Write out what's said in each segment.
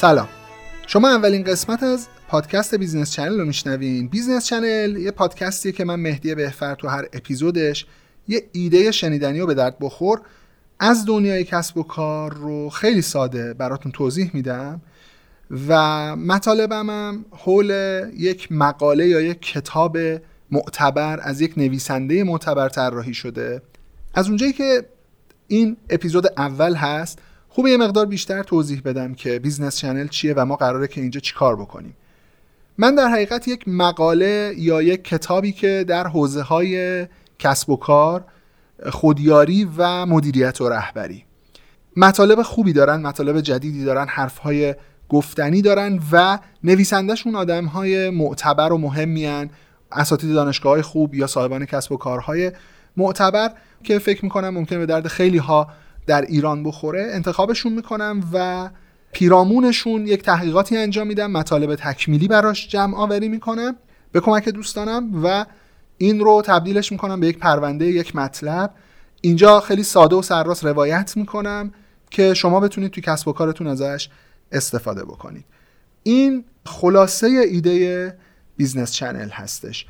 سلام. شما اولین قسمت از پادکست Business Channel رو میشنوین. Business Channel یه پادکستیه که من مهدی بهفر تو هر اپیزودش یه ایده شنیدنی و به درد بخور. از دنیای کسب و کار رو خیلی ساده براتون توضیح میدم و مطالبم هم حول یک مقاله یا یک کتاب معتبر از یک نویسنده معتبر طراحی شده. از اونجایی که این اپیزود اول هست خوبه یه مقدار بیشتر توضیح بدم که Business Channel چیه و ما قراره که اینجا چیکار بکنیم. من در حقیقت یک مقاله یا یک کتابی که در حوزه های کسب و کار خودیاری و مدیریت و رهبری. مطالب خوبی دارن مطالب جدیدی دارن حرفهای گفتنی دارن و نویسندهشون آدم های معتبر و مهمی اساتید دانشگاه های خوب یا صاحبان کسب و کارهای معتبر که فکر می‌کنم ممکنه به درد خیلی ها در ایران بخوره انتخابشون می‌کنم و پیرامونشون یک تحقیقاتی انجام میدم مطالب تکمیلی براش جمع آوری می‌کنم به کمک دوستانم و این رو تبدیلش می‌کنم به یک پرونده یک مطلب. اینجا خیلی ساده و سرراست روایت می‌کنم که شما بتونید توی کسب و کارتون ازش استفاده بکنید. این خلاصه ایده Business Channel هستش.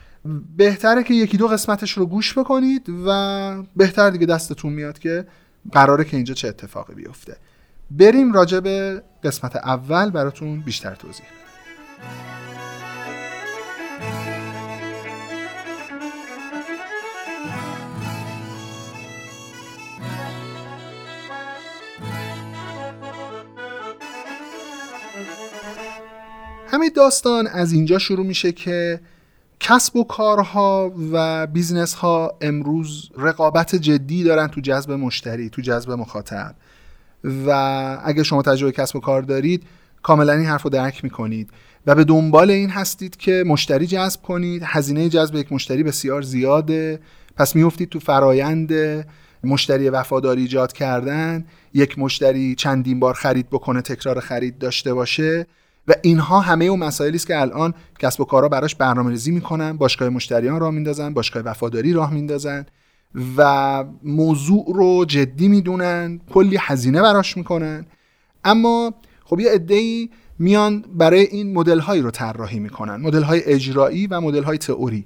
بهتره که یکی دو قسمتش رو گوش بکنید و بهتر دیگه دستتون میاد که قراره که اینجا چه اتفاقی بیفته. بریم راجع به قسمت اول براتون بیشتر توضیح همین داستان از اینجا شروع میشه که کسب و کارها و business ها امروز رقابت جدی دارن تو جذب مشتری تو جذب مخاطب. و اگه شما تجربه کسب و کار دارید کاملا این حرف رو درک می‌کنید. و به دنبال این هستید که مشتری جذب کنید. هزینه جذب یک مشتری بسیار زیاده. پس میفتید تو فرایند مشتری وفاداری ایجاد کردن. یک مشتری چندین بار خرید بکنه تکرار خرید داشته باشه. و اینها همه اون مسائلی است که الان کسب و کارها براش برنامه ریزی می‌کنن باشگاه مشتریان راه میندازن باشگاه وفاداری راه میندازن و موضوع رو جدی می‌دونن کلی هزینه براش می‌کنن. اما خب یه عده‌ای میان برای این مدل هایی رو طراحی می‌کنن مدل های اجرایی و مدل های تئوری.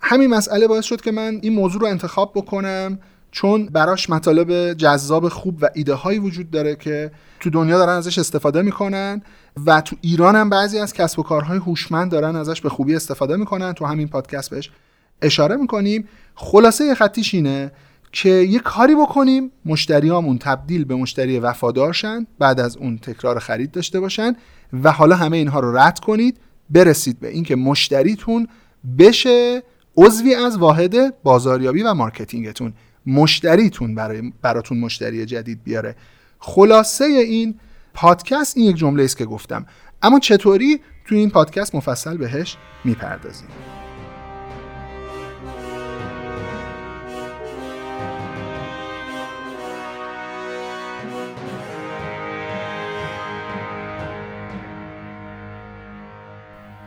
همین مسئله باعث شد که من این موضوع رو انتخاب بکنم چون براش مطالب جذاب خوب و ایده هایی وجود داره که تو دنیا دارن ازش استفاده می‌کنن و تو ایران هم بعضی از کسب و کارهای هوشمند دارن ازش به خوبی استفاده می‌کنن. تو همین پادکست بهش اشاره می‌کنیم. خلاصه خطیش اینه که یه کاری بکنیم مشتریامون تبدیل به مشتری وفادارشن بعد از اون تکرار خرید داشته باشن و حالا همه اینها رو رد کنید برسید به اینکه مشتریتون بشه عضوی از واحد بازاریابی و marketing تون. مشتریتون برای براتون مشتری جدید بیاره. خلاصه این پادکست این یک جمله است که گفتم. اما چطوری تو این پادکست مفصل بهش می‌پردازیم؟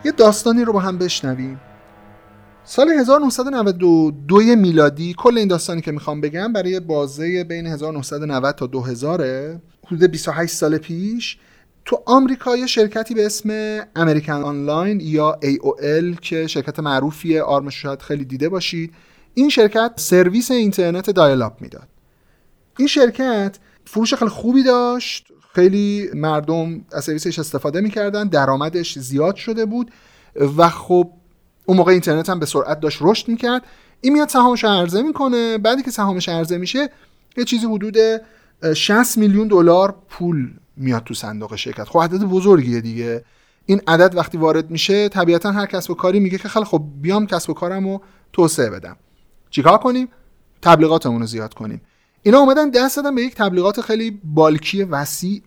یه داستانی رو با هم بشنویم. سال 1992 میلادی کل این داستانی که می‌خوام بگم برای بازه بین 1990 تا 2000 حدود 28 سال پیش تو آمریکا یه شرکتی به اسم امریکن آنلاین یا AOL که شرکت معروفیه آرمش شاید خیلی دیده باشید این شرکت سرویس اینترنت دایل می‌داد. این شرکت فروش خیلی خوبی داشت خیلی مردم از سرویسش استفاده می‌کردن درآمدش زیاد شده بود و خب اون موقع اینترنت هم به سرعت داشت رشد می‌کرد. این میاد سهامش عرضه می‌کنه. بعدی که سهامش عرضه میشه یه چیزی حدود 60 میلیون دلار پول میاد تو صندوق شرکت. خب عدد بزرگیه دیگه. این عدد وقتی وارد میشه طبیعتا هر کسب و کاری میگه که خیلی خب بیام کسب و کارم رو توسعه بدم. چیکار کنیم؟ تبلیغاتمون رو زیاد کنیم. اینا اومدن دست دادن به یک تبلیغات خیلی bulk ی وسیع.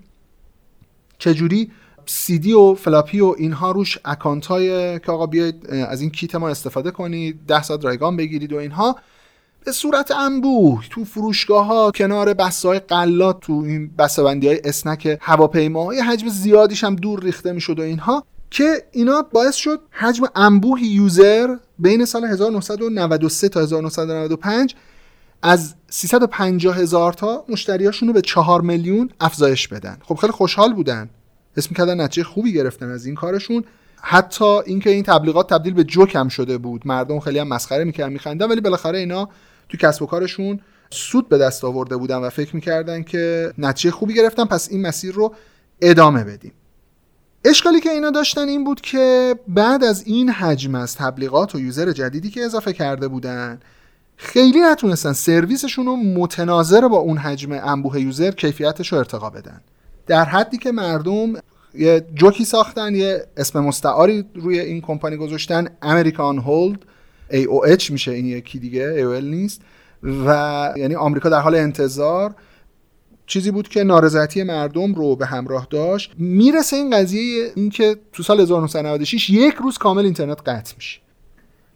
چجوری؟ سی دی و فلاپی و اینها روش account های که آقا بیاید از این کیت ما استفاده کنید ده ساعت رایگان بگیرید و اینها به صورت انبوه تو فروشگاه ها کنار بسته های غلات تو این بندی های snack هواپیماهای حجم زیادیش هم دور ریخته می‌شد و اینها که اینا باعث شد حجم انبوه user بین سال 1993 تا 1995 از 350 هزار تا مشتریاشون رو به 4 میلیون افزایش بدن. خب خیلی خوشحال بودن. اسم کردن نتیجه خوبی گرفتن از این کارشون. حتی اینکه این تبلیغات تبدیل به جوک هم شده بود. مردم خیلی هم مسخره می‌کردن میخندن ولی بالاخره اینا تو کسب و کارشون سود به دست آورده بودن و فکر می‌کردن که نتیجه خوبی گرفتن. پس این مسیر رو ادامه بدیم. اشکالی که اینا داشتن این بود که بعد از این حجم از تبلیغات و یوزر جدیدی که اضافه کرده بودن خیلی نتونستن سرویسشون رو متناظر با اون حجم انبوه یوزر کیفیتش رو ارتقا بدن. در حدی که مردم یه جوکی ساختن یه اسم مستعاری روی این کمپانی گذاشتن امریکان هولد AOH میشه این یکی دیگه AOL نیست. و یعنی آمریکا در حال انتظار. چیزی بود که نارضایتی مردم رو به همراه داشت. می‌رسه این قضیه اینکه تو سال 1996 یک روز کامل اینترنت قطع میشه.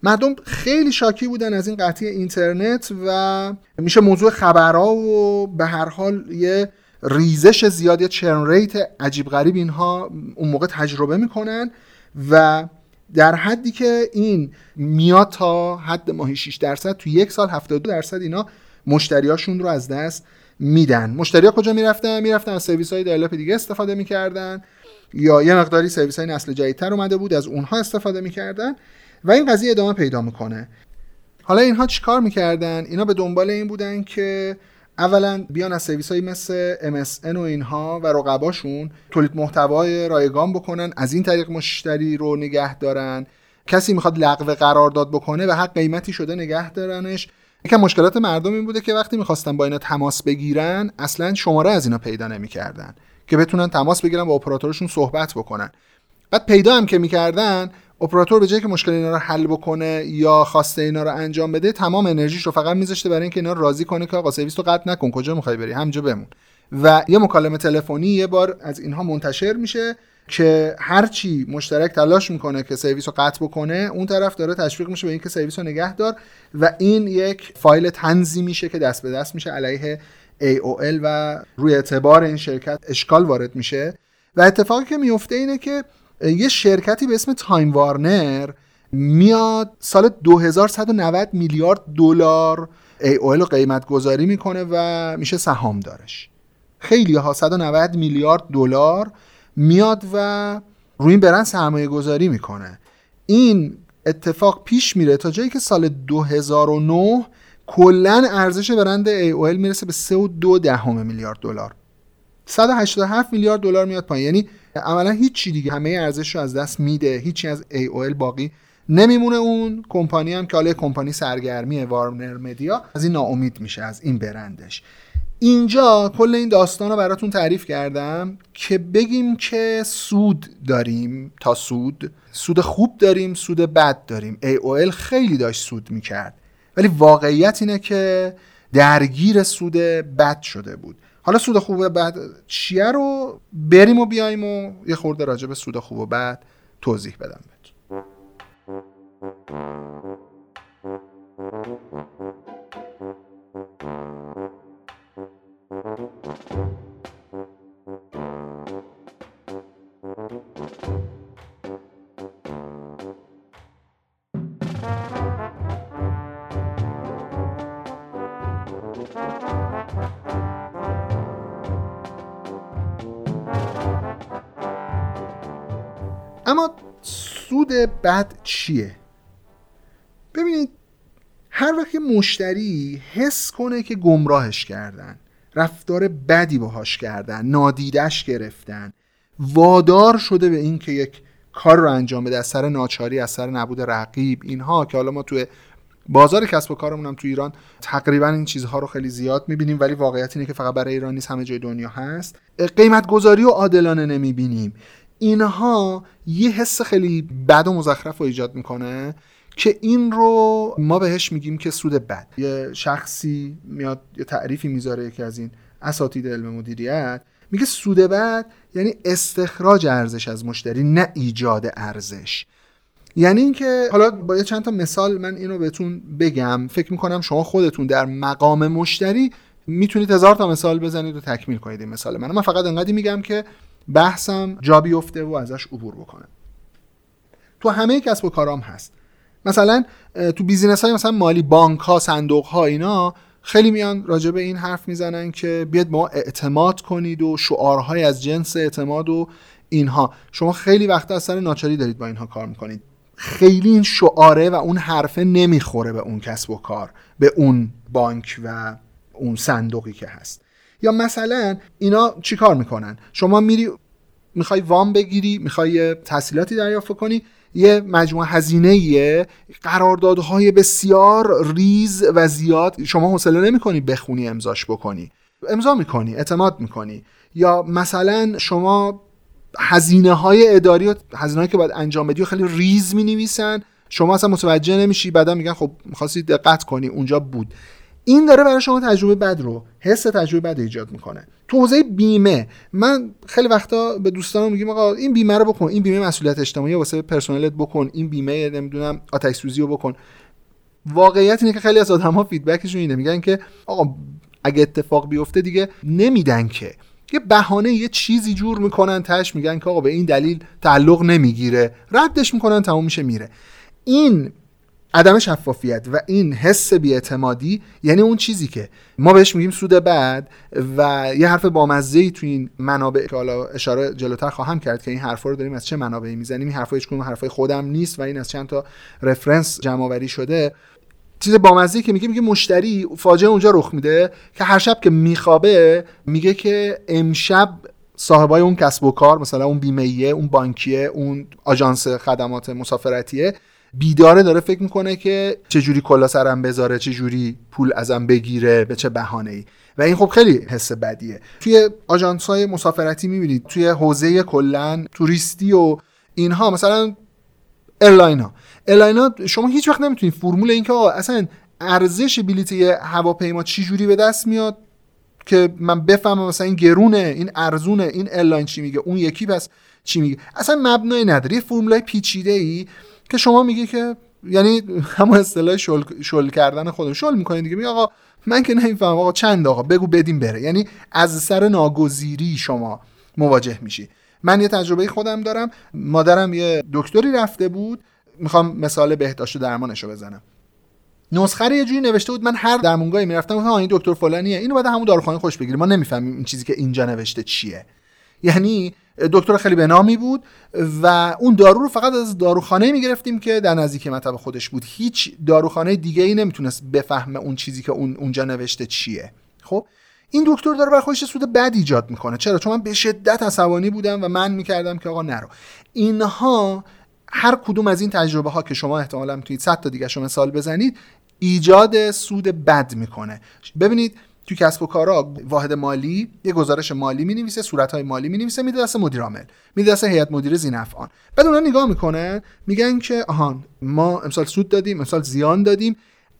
مردم خیلی شاکی بودن از این قطعی اینترنت و میشه موضوع خبرها و به هر حال یه ریزش زیاد یا چرن ریت عجیب غریب اینها اون موقع تجربه می‌کنن و در حدی که این میاد تا حد ماهی 6 درصد تو یک سال 72 درصد اینا مشتریاشون رو از دست میدن. مشتری ها کجا می‌رفتن؟ می‌رفتن از سرویس های دایلپ دیگه استفاده می‌کردن یا یه مقداری سرویس های نسل جدیدتر اومده بود از اونها استفاده می‌کردن و این قضیه ادامه پیدا می‌کنه. حالا اینها چیکار می‌کردن؟ اینا به دنبال این بودن که اولا بیان از سرویس های مثل MSN و اینها و رقباشون تولید محتوای رایگان بکنن از این طریق مشتری رو نگه دارن. کسی می‌خواد لغو قرارداد بکنه و هر قیمتی شده نگه دارنش. یکم مشکلات مردم این بوده که وقتی می‌خواستن با اینا تماس بگیرن اصلا شماره از اینا پیدا نمی‌کردن که بتونن تماس بگیرن با اپراتورشون صحبت بکنن. بعد پیدا هم که می‌کردن اپراتور به جایی که مشکل اینا رو حل بکنه یا خواسته اینا رو انجام بده تمام انرژیش رو فقط میذاشته برای اینکه اینا راضی کنه که آقا سرویس رو قطع نکن کجا می‌خوای بری؟ همجا بمون. و یه مکالمه تلفنی یه بار از اینها منتشر میشه که هرچی مشترک تلاش می‌کنه که سرویس رو قطع بکنه اون طرف داره تشویق میشه به اینکه سرویس رو نگه دار و این یک فایل تنظیم میشه که دست به دست میشه علیه AOL و روی اعتبار این شرکت اشکال وارد میشه. و اتفاقی که میفته اینه که یه شرکتی به اسم تایم وارنر میاد سال 2190 میلیارد دلار AOL رو قیمت گذاری می‌کنه و میشه سهام دارش. خیلی ها 190 میلیارد دلار میاد و روی این برند سرمایه گذاری می‌کنه. این اتفاق پیش میره تا جایی که سال 2009 کلا ارزش برند AOL می‌رسه به 3.2 دهم میلیارد دلار. 187 میلیارد دلار میاد پایین. یعنی عملا هیچی دیگه. همه ارزش رو از دست میده. هیچی از AOL باقی نمیمونه اون. کمپانی هم که حالا کمپانی سرگرمی وارنر مدیا از این ناامید میشه از این برندش. اینجا کل این داستان رو براتون تعریف کردم که بگیم که سود داریم تا سود. سود خوب داریم سود بد داریم. AOL خیلی داشت سود می‌کرد. ولی واقعیت اینه که درگیر سود بد شده بود. حالا سود خوب و بد چیه رو بریم و بیایم و یه خورده راجع به سود خوب و بد توضیح بدم بهتون سود بد چیه؟ ببینید هر وقت مشتری حس کنه که گمراهش کردن رفتار بدی باهاش کردن نادیدش گرفتن وادار شده به این که یک کار رو انجام بده از سر ناچاری از سر نبود رقیب اینها که حالا ما توی بازار کسب و کارمون هم تو ایران تقریبا این چیزها رو خیلی زیاد می‌بینیم ولی واقعیت اینه که فقط برای ایران نیست همه جای دنیا هست. قیمت گذاری و عادلانه نمی‌بینیم. اینها یه حس خیلی بد و مزخرف رو ایجاد می‌کنه که این رو ما بهش میگیم که سود بد. یه شخصی میاد یه تعریفی می‌ذاره یکی از این اساتید علم مدیریت میگه سود بد یعنی استخراج ارزش از مشتری نه ایجاد ارزش. یعنی اینکه حالا با یه چند تا مثال من اینو بهتون بگم. فکر می‌کنم شما خودتون در مقام مشتری می‌تونید هزار تا مثال بزنید و تکمیل کنید این مثال من من فقط انقدر میگم که بحثم جا بیفته و ازش عبور بکنه تو همه کسب و کارام هست. مثلا تو بیزینس های مثلا مالی بانک ها صندوق ها اینا خیلی میان راجع به این حرف می‌زنن که بیاد ما اعتماد کنید و شعارهای از جنس اعتماد و اینها. شما خیلی وقتا از سر ناچاری دارید با اینها کار می‌کنید. خیلی این شعاره و اون حرفه نمی‌خوره به اون کسب و کار به اون بانک و اون صندوقی که هست. یا مثلا اینا چیکار می‌کنن؟ شما میری می‌خوای وام بگیری می‌خوای تحصیلاتی دریافت کنی یه مجموعه هزینه قراردادهای بسیار ریز و زیاد. شما حوصله نمی‌کنی بخونی امضاش بکنی. امضا می‌کنی اعتماد می‌کنی. یا مثلا شما هزینه های اداری و هزینه که باید انجام بدی و خیلی ریز می نویسن شما اصلا متوجه نمیشی بعدا میگن خب می‌خواستی دقت کنی اونجا بود. این داره برای شما تجربه بد رو حس تجربه بد ایجاد می‌کنه. تو حوزه بیمه من خیلی وقتا به دوستانم میگم آقا این بیمه رو بکن این بیمه مسئولیت اجتماعی واسه پرسنلت بکن این بیمه نمی‌دونم آتش سوزی رو بکن. واقعیت اینه که خیلی از آدما فیدبکشون اینه. میگن که آقا اگه اتفاق بیفته دیگه نمیدن که. یه بهانه یه چیزی جور می‌کنن تش میگن که آقا به این دلیل تعلق نمی‌گیره. ردش می‌کنن تموم میشه میره. این عدم شفافیت و این حس بیاعتمادی یعنی اون چیزی که ما بهش میگیم سود بعد و یه حرف بامزه ای تو این منابع که حالا اشاره جلوتر خواهم کرد که این حرفا رو داریم از چه منابعی می‌زنیم این حرفا هیچ حرفای خودم نیست و این از چند تا رفرنس جمع آوری شده. چیز بامزه که میگه میگه مشتری فاجعه اونجا رخ میده که هر شب که میخوابه میگه که امشب صاحبای اون کسب و کار مثلا اون بیمهیه اون بانکیه اون آژانس خدمات مسافرتیه بیداره داره فکر می‌کنه که چجوری کلاه سرم بذاره چجوری پول ازم بگیره به چه بهانه ای و این خب خیلی حس بدیه. توی آژانس های مسافرتی می‌بینید توی حوزه کلا توریستی و اینها مثلا airline ها airline شما هیچ وقت نمی‌تونید فرمول این که اصلا ارزش بلیت هواپیما چه جوری به دست میاد که من بفهمم مثلا این گرونه این ارزونه این airline چی میگه اون یکی پس چی میگه؟ اصلا مبنای نداره. یه فرمولای پیچیده ای که شما میگی که یعنی همون اصطلاح شل, شل کردن خودم شل می‌کنید دیگه. میگه آقا من که نمی‌فهمم. آقا چند آقا؟ بگو بدیم بره. یعنی از سر ناگزیری شما مواجه میشی. من یه تجربه خودم دارم. مادرم یه دکتری رفته بود. می‌خوام مثال بهداشت و درمانشو بزنم. نسخه یه جوری نوشته بود. من هر درمونگاهی می‌رفتم. گفتم این دکتر فلانیه. اینو بعد همون داروخانه خوش بگیریم. ما نمی‌فهمیم این چیزی که اینجا نوشته چیه. یعنی دکتر خیلی به نامی بود و اون دارو رو فقط از داروخانه می‌گرفتیم که در نزدیک مطب خودش بود. هیچ داروخانه دیگه ای نمی‌تونست بفهمه اون چیزی که اون اونجا نوشته چیه. خب این دکتر داره برای خودش سود بد ایجاد می‌کنه. چرا؟ چون من به شدت عصبانی بودم و من می‌کردم که آقا نرو. اینها هر کدوم از این تجربه ها که شما احتمالا می‌تونید 100 تا دیگه شما مثال بزنید ایجاد سود بد می‌کنه. ببینید تو کسب و کارا واحد مالی یه گزارش مالی می نویسه صورت های مالی می نویسه میده دست مدیر عامل. میده دست هیئت مدیره زینفعان بعد اونا نگاه می‌کنن میگن که آهان ما امسال سود دادیم امسال زیان دادیم.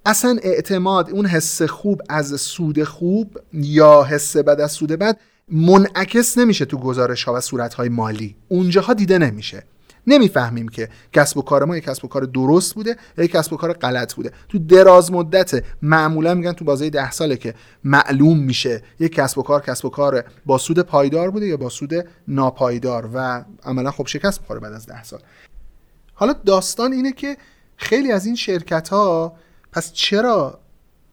اصلا اعتماد اون حس خوب از سود خوب یا حس بد از سود بد منعکس نمیشه تو گزارش ها و صورت های مالی. اونجاها دیده نمیشه. نمی‌فهمیم که کسب و کار ما یک کسب و کار درست بوده یا یک کسب و کار غلط بوده. تو دراز مدت معمولا میگن تو بازه ده ساله که معلوم میشه یک کسب و کار کسب و کار با سود پایدار بوده یا با سود ناپایدار و عملا خب شکست می‌خوره بعد از ده سال. حالا داستان اینه که خیلی از این شرکت ها پس چرا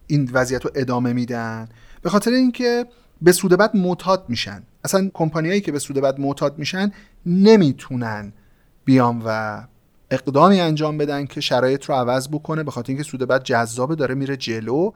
این وضعیت رو ادامه میدن؟ به خاطر اینکه به سود بد معتاد میشن. اصلا کمپانیایی که به سود بد معتاد میشن نمی‌تونن بیام و اقدامی انجام بدن که شرایط رو عوض بکنه به خاطر اینکه سود بعد جذابه داره میره جلو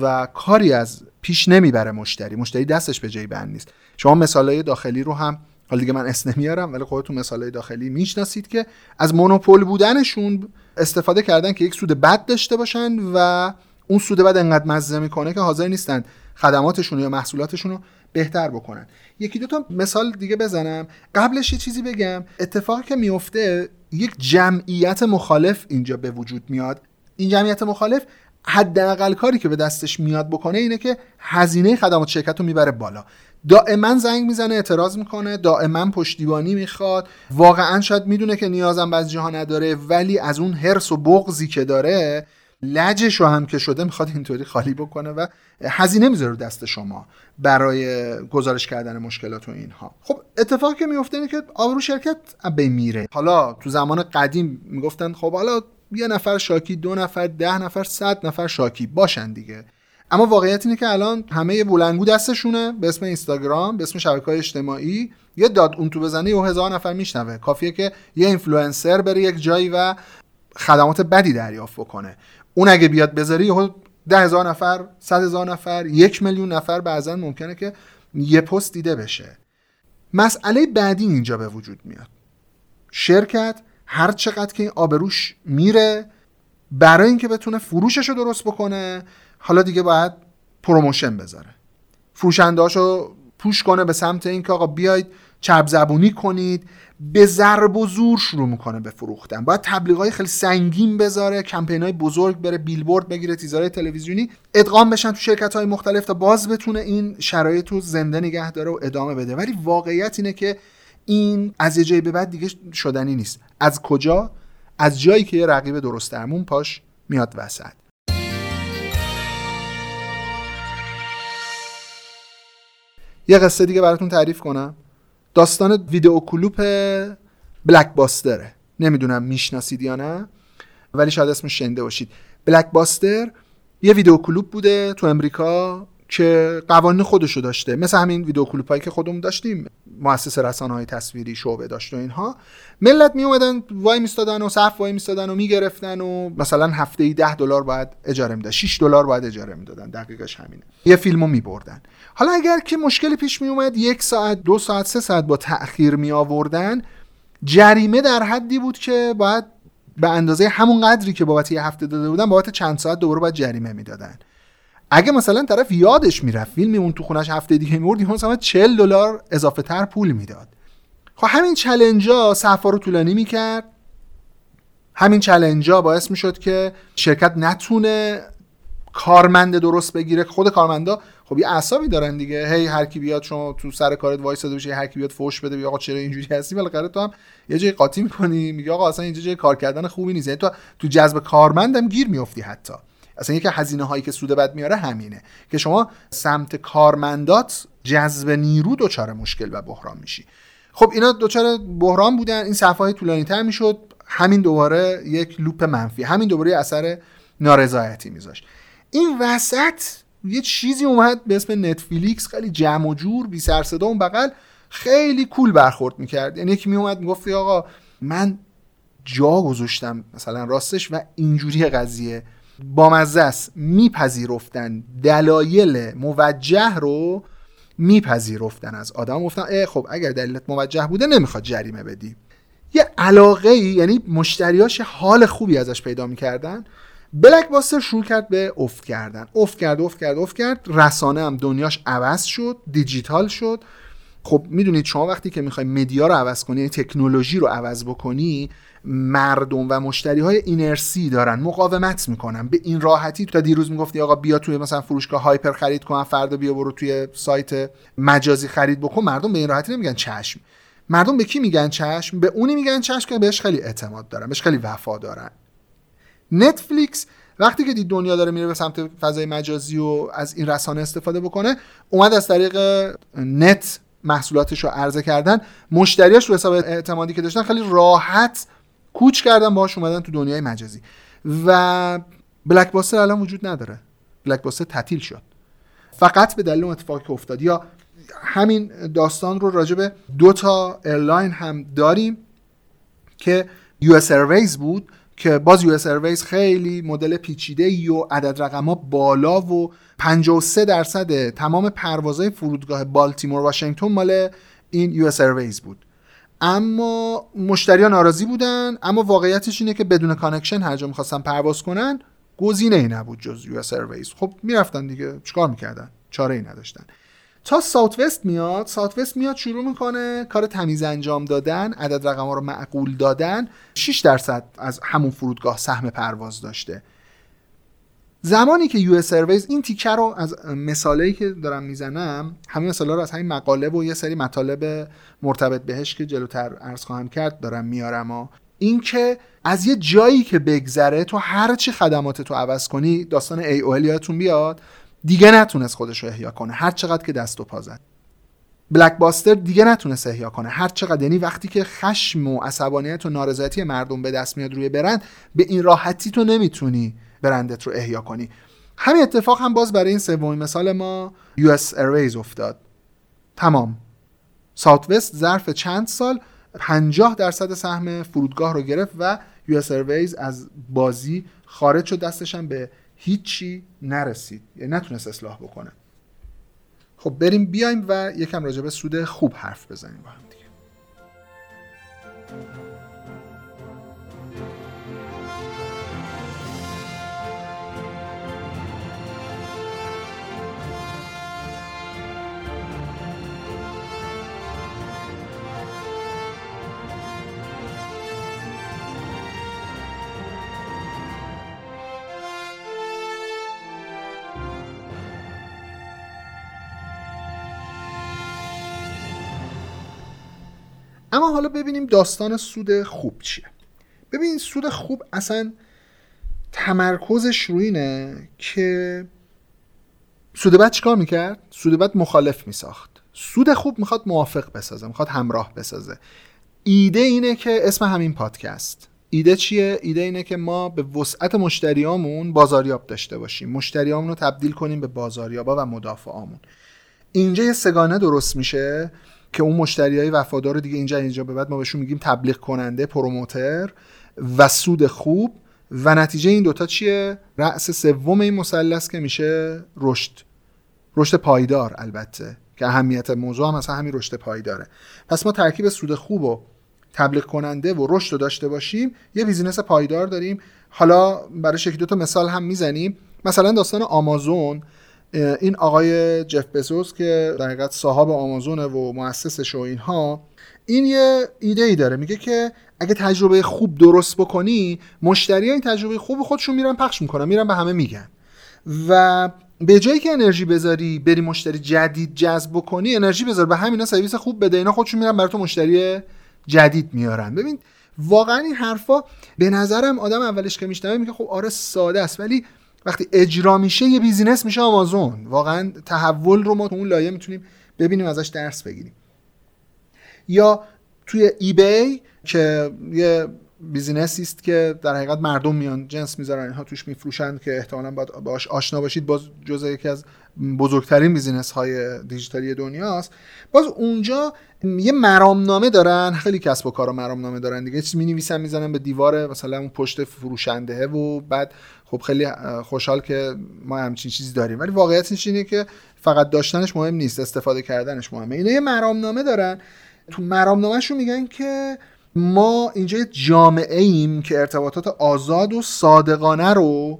و کاری از پیش نمی‌بره مشتری. مشتری دستش به جای بند نیست. شما مثالای داخلی رو هم حالا دیگه من اسم نمیارم ولی خودتون مثالای داخلی می‌شناسید که از مونوپول بودنشون استفاده کردن که یک سود بد داشته باشن و اون سود بد انقدر مزه می‌کنه که حاضر نیستن خدماتشون یا محصولاتشون رو بهتر بکنن. یکی دو تا مثال دیگه بزنم. قبلش یه چیزی بگم. اتفاقی که میفته یک جمعیت مخالف اینجا به وجود میاد. این جمعیت مخالف حداقل کاری که به دستش میاد بکنه اینه که هزینه خدمات شرکت رو می‌بره بالا. دائما زنگ می‌زنه اعتراض می‌کنه دائما پشتیبانی می‌خواد. واقعا شاید می‌دونه که نیازم بعضی جاها نداره ولی از اون حرس و بغضی که داره لجش رو هم که شده می‌خواد اینطوری خالی بکنه و هزینه می‌ذاره دست شما برای گزارش کردن مشکلات و اینها. خب اتفاقی که میفته اینه که آبرو شرکت به میره. حالا تو زمان قدیم می‌گفتن خب حالا یه نفر شاکی دو نفر ده نفر صد نفر شاکی باشن دیگه. اما واقعیت اینه که الان همه بلنگو دستشونه به اسم اینستاگرام به اسم شبکه های اجتماعی. یه داد اون تو بزنه یه هزار نفر میشنوه. کافیه که یه اینفلوئنسر بره یک جایی و خدمات بدی دریافت بکنه. اون اگه بیاد بذاری یهو ده هزار نفر صد هزار نفر یک میلیون نفر بعضا ممکنه که یه پست دیده بشه. مسئله بعدی اینجا به وجود میاد. شرکت هر چقدر که این آبروش میره برای اینکه بتونه فروشش رو درست بکنه حالا دیگه باید promotion بذاره. فروشندهاشو push کنه به سمت اینکه آقا بیاید چرب زبونی کنید. به ضرب و زور شروع می‌کنه به فروختن. باید تبلیغای خیلی سنگین بذاره کمپین های بزرگ بره بیلبورد بگیره تیزارهای تلویزیونی ادغام بشن تو شرکت های مختلف تا باز بتونه این شرایط رو زنده نگه داره و ادامه بده. ولی واقعیت اینه که این از یه جایی به بعد دیگه شدنی نیست. از کجا؟ از جایی که یه رقیب درست درمون پاش میاد وسط. یه قصه دیگه براتون تعریف کنم. داستان ویدیو کلوپ بلک باستره نمی‌دونم می‌شناسید یا نه ولی شاید اسمش شنده باشید. بلک باستر یه ویدیو کلوپ بوده تو امریکا. که قوانین خودشو داشته. مثل همین ویدیو کلوپ هایی که خودمون داشتیم مؤسسه رسانه های تصویری شعبه داشت و اینها. ملت می اومدن وای میستادن و صف وای میستادن و می‌گرفتن و مثلا هفته ای 10 دلار باید اجاره می‌داد 6 دلار باید اجاره می‌دادن. دقیقش همینه. یه فیلمو میبردن. حالا اگر که مشکلی پیش می اومد یک ساعت دو ساعت سه ساعت با تاخیر می آوردن جریمه در حدی بود که باید به اندازه همون قدری که بابت یه هفته داده بودن بابت چند ساعت دوباره باید جریمه می‌دادن. اگه مثلا طرف یادش می‌رفت فیلمی اون تو خونش هفته دیگه میورد مثلا 40 دلار اضافه تر پول می‌داد. خب همین چلنجا صفا رو طولانی می‌کرد. همین چلنجا باعث می‌شد که شرکت نتونه کارمند درست بگیره. خود کارمندا خب یه اعصابی دارن دیگه. هی هر کی بیاد شما تو سر کارت وایساده بشه هر کی بیاد فوش بده بیا آقا چرا اینجوری هستی؟ بالاخره تو هم یه جای قاطی می‌کنی. میگه آقا اصلا اینجا جای کار کردن خوبی نیست. یعنی تو تو جذب کارمندم گیر میافتی حتی. اصلا یکی هزینه هایی که سود بد میاره همینه که شما سمت کارمندات جذب نیرو دچار مشکل و بحران میشی. خب اینا دچار بحران بودن این صفحه طولانی تر می‌شد همین دوباره یک لوپ منفی همین دوباره اثر نارضایتی میذاشت. این وسط یه چیزی اومد به اسم نتفلیکس خیلی جمع و جور بی سر صدا اون بغل خیلی کول برخورد می‌کرد. یعنی یکی میومد می‌گفت آقا من جا گذاشتم مثلا راستش و اینجوری قضیه بامزه است. میپذیرفتن. دلایل موجه رو میپذیرفتن از آدم. گفتن خب اگر دلیلت موجه بوده نمی‌خواد جریمه بدی. یه علاقه ای یعنی مشتریاش حال خوبی ازش پیدا می‌کردن. بلک باستر شروع کرد به افت کردن. افت کرد افت کرد افت کرد. رسانه هم دنیاش عوض شد دیجیتال شد. خب می‌دونید شما وقتی که می‌خوای مدیا رو عوض کنی یعنی تکنولوژی رو عوض بکنی مردم و مشتری های اینرسی دارن مقاومت می‌کنن. به این راحتی تا دیروز می‌گفتی آقا بیا توی مثلا فروشگاه هایپر خرید کن فردا بیا برو توی سایت مجازی خرید بکن. مردم به این راحتی نمیگن چشم. مردم به کی میگن چشم؟ به اونی میگن چشم که بهش خیلی اعتماد دارن بهش خیلی وفا دارن. نتفلیکس وقتی که دید دنیا داره میره به سمت فضای مجازی و از این رسانه استفاده بکنه اومد از طریق نت محصولاتش رو عرضه کردن. مشتریاش رو حساب اعتمادی که داشتن خیلی راحت کوچ کردن باهاش اومدن تو دنیای مجازی. و بلک باستر الان وجود نداره. Blockbuster تعطیل شد. فقط به دلیل اون اتفاقی که افتاد. یا همین داستان رو راجع به دو تا airline هم داریم که US بود که باز US خیلی مدل پیچیده و عدد رقم بالا و 53 درصد تمام پروازهای فرودگاه بالتیمور واشنگتن مال این US بود. اما مشتریان ناراضی بودن. اما واقعیتش اینه که بدون connection هر جا می‌خواستن پرواز کنن گزینه ای نبود جز یو اس خب می‌رفتن دیگه. چیکار می‌کردن؟ چاره ای نداشتن. تا ساوت وست میاد ساوت وست میاد شروع می‌کنه کار تمیز انجام دادن عدد رقم ها رو معقول دادن. 6 درصد از همون فرودگاه سهم پرواز داشته. زمانی که یو سرویز این تیکه رو از مثالایی که دارم می‌زنم همین مثالا رو از همین مقاله و یه سری مطالب مرتبط بهش که جلوتر عرض خواهم کرد دارم میارم و اینکه از یه جایی که بگذره تو هر چی خدمات تو عوض کنی داستان ای او یادتون بیاد دیگه نتونست خودش رو احیا کنه. هر چقدر که دست و پا زد. بلک باستر دیگه نتونست احیا کنه. هر چقدر یعنی وقتی که خشم و عصبانیت و نارضایتی مردم به دست میاد روی برند به این راحتی تو نمی‌تونی برندت رو احیا کنی. همین اتفاق هم باز برای این سومین مثال ما US Airways افتاد. تمام. ساوت وست ظرف چند سال 50 درصد سهم فرودگاه رو گرفت و US Airways از بازی خارج شد. دستش هم به هیچی نرسید. یعنی نتونست اصلاح بکنه. خب بریم بیایم و یکم راجع به سود خوب حرف بزنیم با هم دیگه. اما حالا ببینیم داستان سود خوب چیه. ببین سود خوب اصلا تمرکزش روی اینه که سود بد چیکار می‌کرد؟ سود بد مخالف میساخت. سود خوب می‌خواد موافق بسازه می‌خواد همراه بسازه. ایده اینه که اسم همین پادکست. ایده چیه؟ ایده اینه که ما به وسعت مشتریامون بازاریاب داشته باشیم. مشتریامون رو تبدیل کنیم به بازاریابا و مدافعامون. اینجا یه سگانه درست میشه. که اون مشتری های وفادار رو دیگه اینجا اینجا به بعد ما بهشون میگیم تبلیغ کننده پروموتر و سود خوب. و نتیجه این دوتا چیه؟ رأس سوم این مثلث که میشه رشد. رشد پایدار البته که اهمیت موضوع هم مثلا همین رشد پایداره. پس ما ترکیب سود خوب و تبلیغ کننده و رشد رو داشته باشیم. یه بیزینس پایدار داریم. حالا برای شکل دو تا مثال هم می‌زنیم. مثلا داستان آمازون. این آقای جف بزوس که در حقیقت صاحب آمازونه و مؤسسش و اینها این یه ایده ای داره. میگه که اگه تجربه خوب درست بکنی مشتری این تجربه خوب خودشون میرن پخش می‌کنن میرن به همه میگن. و به جایی که انرژی بذاری بری مشتری جدید جذب بکنی انرژی بذار به همینا سرویس خوب بده. اینا خودشون میرن برای تو مشتری جدید میارن. ببین واقعا این حرفا به نظرم آدم اولش که میشنوه میگه خب آره ساده است. ولی وقتی اجرا میشه یه business میشه آمازون. واقعا تحول رو ما تو اون لایه می‌تونیم ببینیم ازش درس بگیریم. یا توی eBay که یه business ی است که در حقیقت مردم میان جنس می‌ذارن اینها توش میفروشن که احتمالا باید باش آشنا باشید. باز جزء یکی از بزرگترین business های دیجیتالی دنیاست. باز اونجا یه مرامنامه دارن خیلی کسب و کار مرامنامه دارن دیگه. چیزی می نویسن می‌زنن به دیوار مثلا اون پشت فروشنده و بعد خب خیلی خوشحال که ما همچین چیزی داریم. ولی واقعیتش اینه که فقط داشتنش مهم نیست استفاده کردنش مهمه. اینا یه مرامنامه دارن. تو مرامنامهشون میگن که ما اینجا جامعه ایم که ارتباطات آزاد و صادقانه رو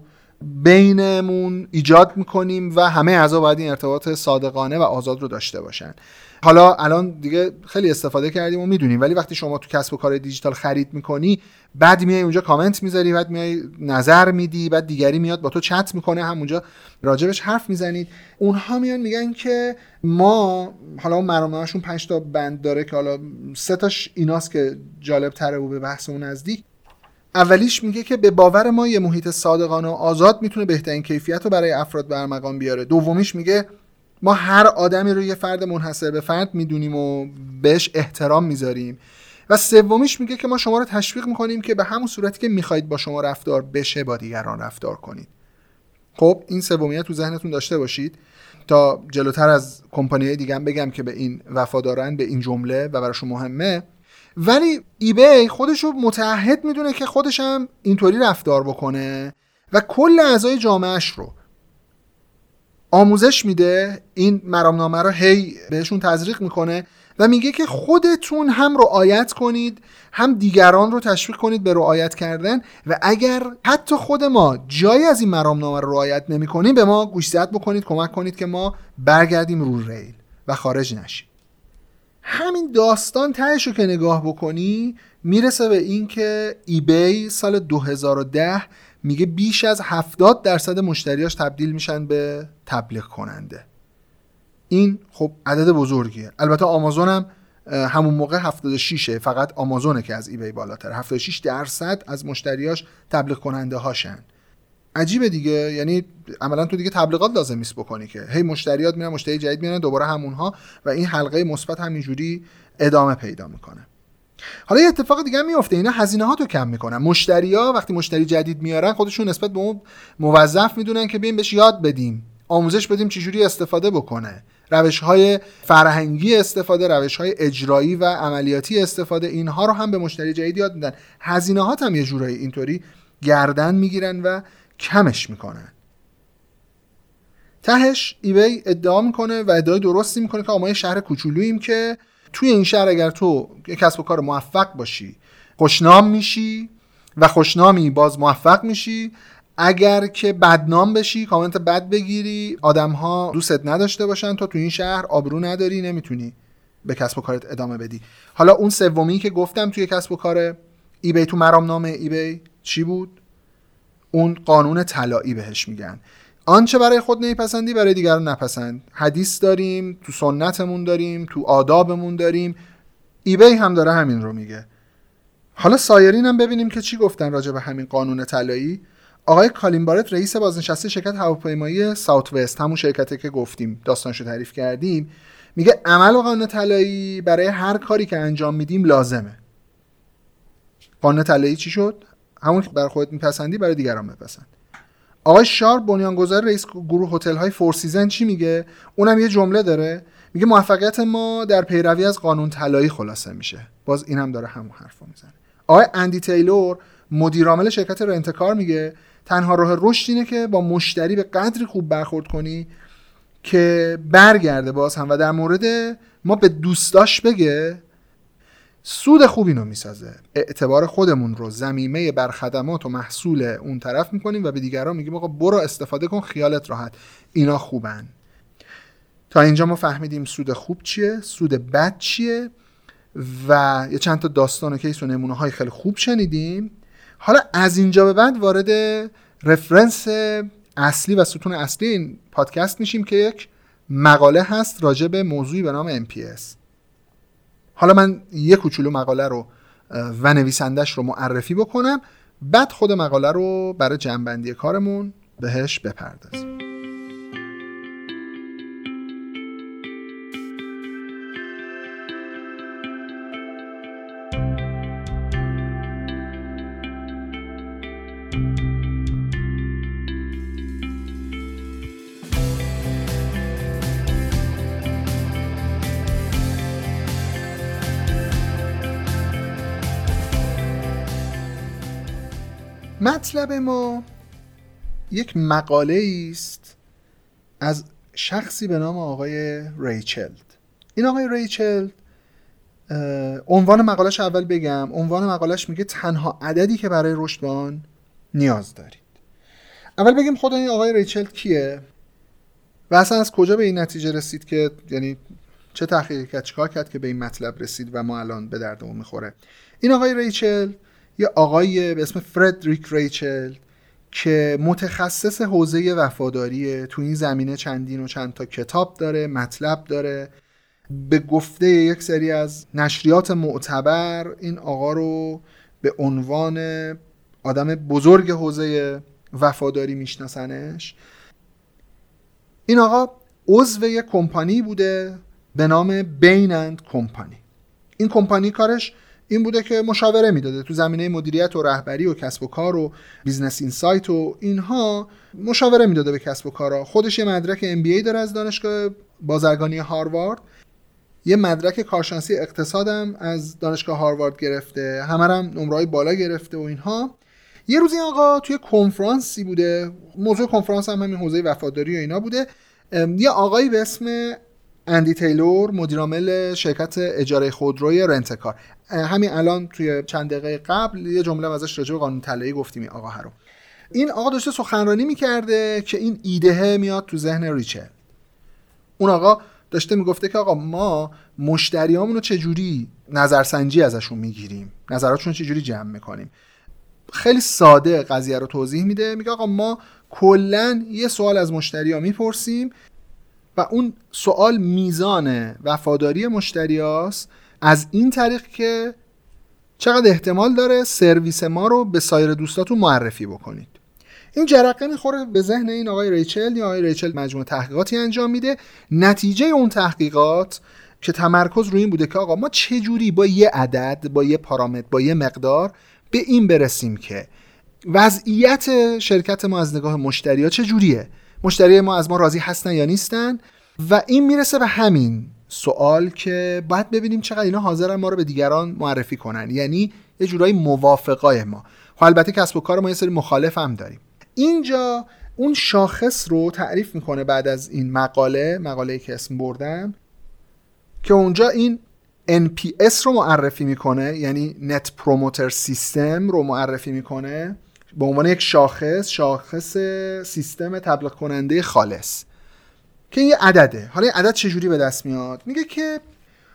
بینمون ایجاد می‌کنیم و همه اعضا باید این ارتباط صادقانه و آزاد رو داشته باشن. حالا الان دیگه خیلی استفاده کردیم و می‌دونیم ولی وقتی شما تو کسب و کار دیجیتال خرید می‌کنی بعد میای اونجا کامنت می‌ذاری بعد میای نظر میدی بعد دیگری میاد با تو چت می‌کنه همونجا راجبش حرف می‌زنید. اونها میان میگن که ما حالا اون مرامنامهشون 5 تا بند داره که حالا سه تاش ایناست که جالب تره و به بحث اون نزدیک. اولیش میگه که به باور ما یه محیط صادقانه و آزاد می‌تونه بهترین کیفیت رو برای افراد برمقام بیاره. دومیش میگه ما هر آدمی رو یه فرد منحصر به فرد می‌دونیم و بهش احترام می‌ذاریم. و سومیش میگه که ما شما رو تشویق می‌کنیم که به همون صورتی که می‌خواید با شما رفتار بشه با دیگران رفتار کنید. خب این سومیت تو ذهنتون داشته باشید تا جلوتر از کمپانی دیگه بگم که به این وفادارن به این جمله و براشون مهمه. ولی ایبی خودش رو متعهد می‌دونه که خودش هم اینطوری رفتار بکنه و کل اعضای جامعهش رو آموزش میده. این مرامنامه رو هی بهشون تزریق می‌کنه و میگه که خودتون هم رعایت کنید هم دیگران رو تشویق کنید به رعایت کردن و اگر حتی خود ما جایی از این مرامنامه رو رعایت نمی کنیم به ما گوشزد بکنید کمک کنید که ما برگردیم رو ریل و خارج نشیم. همین داستان تهش رو که نگاه بکنی می‌رسه به این که ایبی سال 2010 میگه بیش از 70 درصد مشتریاش تبدیل میشن به تبلیغ کننده. این خب عدد بزرگیه. البته آمازون هم همون موقع 76 فقط آمازونه که از ایبی بالاتر. 76 درصد از مشتریاش تبلیغ کننده هاشن. عجیبه دیگه. یعنی عملا تو دیگه تبلیغات لازم نیست بکنی که. هی مشتریات میرن مشتری جدید میرن دوباره همونها و این حلقه مثبت همینجوری ادامه پیدا می‌کنه. حالا یه اتفاق دیگه میفته اینا هزینه ها تو کم می‌کنن. مشتری ها وقتی مشتری جدید میارن خودشون نسبت به اون موظف می‌دونن که بیایم بهش یاد بدیم. آموزش بدیم چجوری استفاده بکنه. روش های فرهنگی استفاده روش های اجرایی و عملیاتی استفاده اینها رو هم به مشتری جدید یاد میدن. هزینه ها هم یه جورایی اینطوری گردن می‌گیرن و کمش می‌کنن تهش ایبی ادعا می‌کنه و ادعای درستی می‌کنه که ما شهر کوچولوییم که توی این شهر اگر تو کسب و کار موفق باشی خوشنام میشی و خوشنامی باز موفق میشی اگر که بدنام بشی کامنت بد بگیری آدم ها دوستت نداشته باشن تو تو این شهر آبرو نداری نمی‌تونی به کسب و کارت ادامه بدی. حالا اون سومی که گفتم توی کسب و کار ایبی تو مرامنامه ایبی چی بود؟ اون قانون طلایی بهش میگن. آنچه برای خود نمیپسندی برای دیگران نپسند. حدیث داریم تو سنتمون داریم تو آدابمون داریم. ایبی هم داره همین رو میگه. حالا سایرین هم ببینیم که چی گفتن راجع به همین قانون طلایی. آقای کالین بارت رئیس بازنشسته شرکت هواپیمایی ساوت وست همون شرکتی که گفتیم داستانشو تعریف کردیم. میگه عمل قانون طلایی برای هر کاری که انجام میدیم لازمه. قانون طلایی چی شد؟ همون که بر خودت میپسندی برای دیگران بپسند. آقای شارپ بنیانگذار رئیس گروه هتل های Four Season چی میگه؟ اونم یه جمله داره. میگه موفقیت ما در پیروی از قانون طلایی خلاصه میشه. باز اینم داره همون حرفو می‌زنه. آقای اندی تیلور مدیر عامل شرکت Rent-A-Car میگه تنها راه رشد اینه که با مشتری به قدری خوب برخورد کنی که برگرده باز هم. و در مورد ما به دوستاش بگه سود خوبی رو می‌سازه. اعتبار خودمون رو زمیمه بر خدمات و محصول اون طرف می‌کنیم و به دیگران میگیم آقا برو استفاده کن خیالت راحت. اینا خوبن. تا اینجا ما فهمیدیم سود خوب چیه سود بد چیه و یه چند تا داستان و کیس و نمونه های خیلی خوب شنیدیم. حالا از اینجا به بعد وارد رفرنس اصلی و ستون اصلی این پادکست میشیم که یک مقاله هست راجع به موضوعی به نام MPS حالا من یک کوچولو مقاله رو و نویسندش رو معرفی بکنم بعد خود مقاله رو برای جنبندی کارمون بهش بپردازیم. مطلب ما یک مقاله است از شخصی به نام آقای ریچلد این آقای ریچلد عنوان مقالش اول بگم. عنوان مقالش میگه تنها عددی که برای رشد نیاز دارید. اول بگیم خود این آقای ریچلد کیه و اصلا از کجا به این نتیجه رسید که یعنی چه تحقیقی کرد چیکار کرد که به این مطلب رسید و ما الان به دردمون می‌خوره. این آقای ریچل یه آقای به اسم فردریک ریچل که متخصص حوزه وفاداریه تو این زمینه چندین و چند تا کتاب داره مطلب داره. به گفته یک سری از نشریات معتبر این آقا رو به عنوان آدم بزرگ حوزه وفاداری میشناسنش. این آقا عضو یک کمپانی بوده به نام Bain & Company. این کمپانی کارش این بوده که مشاوره می‌داده تو زمینه مدیریت و رهبری و کسب و کار و business insight و اینها مشاوره می‌داده به کسب و کارا. خودش یه مدرک MBA داره از دانشگاه بازرگانی هاروارد. یه مدرک کارشناسی اقتصادم از دانشگاه هاروارد گرفته. همه هم نمرهای بالا گرفته و اینها. یه روزی آقا توی کنفرانسی بوده. موضوع کنفرانس هم همین حوزه وفاداری و اینا بوده. یه آقایی به اسم اندی تیلور مدیرعامل شرکت اجاره خودروی رنتکار همین الان توی چند دقیقه قبل یه جمله ازش راجع به قانون طلایی گفتیم آقا رو. این آقا داشته سخنرانی می‌کرده که این ایده میاد تو ذهن ریچل. اون آقا داشته می‌گفته که آقا ما مشتریامونو رو چجوری نظرسنجی ازشون می‌گیریم؟ نظراتشون چجوری جمع می‌کنیم؟ خیلی ساده قضیه رو توضیح میده. میگه آقا ما کلا یه سوال از مشتری ها می‌پرسیم و اون سوال میزان وفاداری مشتریاست از این طریق که چقدر احتمال داره سرویس ما رو به سایر دوستاتون معرفی بکنید. این جرقه می‌خوره به ذهن این آقای ریچل یا آقای ریچل مجموعه تحقیقاتی انجام میده. نتیجه اون تحقیقات که تمرکز روی این بوده که آقا ما چه جوری با یه عدد با یه پارامتر با یه مقدار به این برسیم که وضعیت شرکت ما از نگاه مشتری ها چه جوریه؟ مشتری ما از ما راضی هستن یا نیستن؟ و این می‌رسه به همین سوال که باید ببینیم چقدر اینا حاضرن ما رو به دیگران معرفی کنن. یعنی یه جورایی موافقای ما. خب البته کسب و کار ما یه سری مخالف هم داریم. اینجا اون شاخص رو تعریف می‌کنه بعد از این مقاله مقاله که اسم بردم که اونجا این NPS رو معرفی می‌کنه یعنی Net Promoter System رو معرفی می‌کنه به عنوان یک شاخص شاخص سیستم تبلیغ کننده خالص. که یه عدده. حالا این عدد چجوری به دست میاد؟ میگه که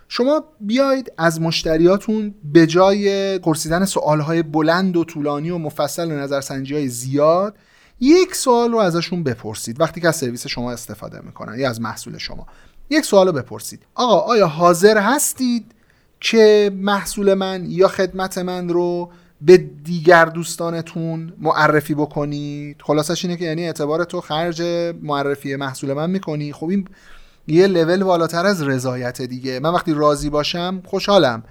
شما بیاید از مشتریاتون به جای پرسیدن سوالهای بلند و طولانی و مفصل و نظرسنجی های زیاد یک سوال رو ازشون بپرسید. وقتی که از سرویس شما استفاده می‌کنن یا از محصول شما. یک سوال رو بپرسید. آقا آیا حاضر هستید که محصول من یا خدمت من رو به دیگر دوستانتون معرفی بکنید. خلاصش اینه که یعنی اعتبار تو خرج معرفی محصول من می‌کنی. خب این یه لول بالاتر از رضایت دیگه. من وقتی راضی باشم خوشحالم.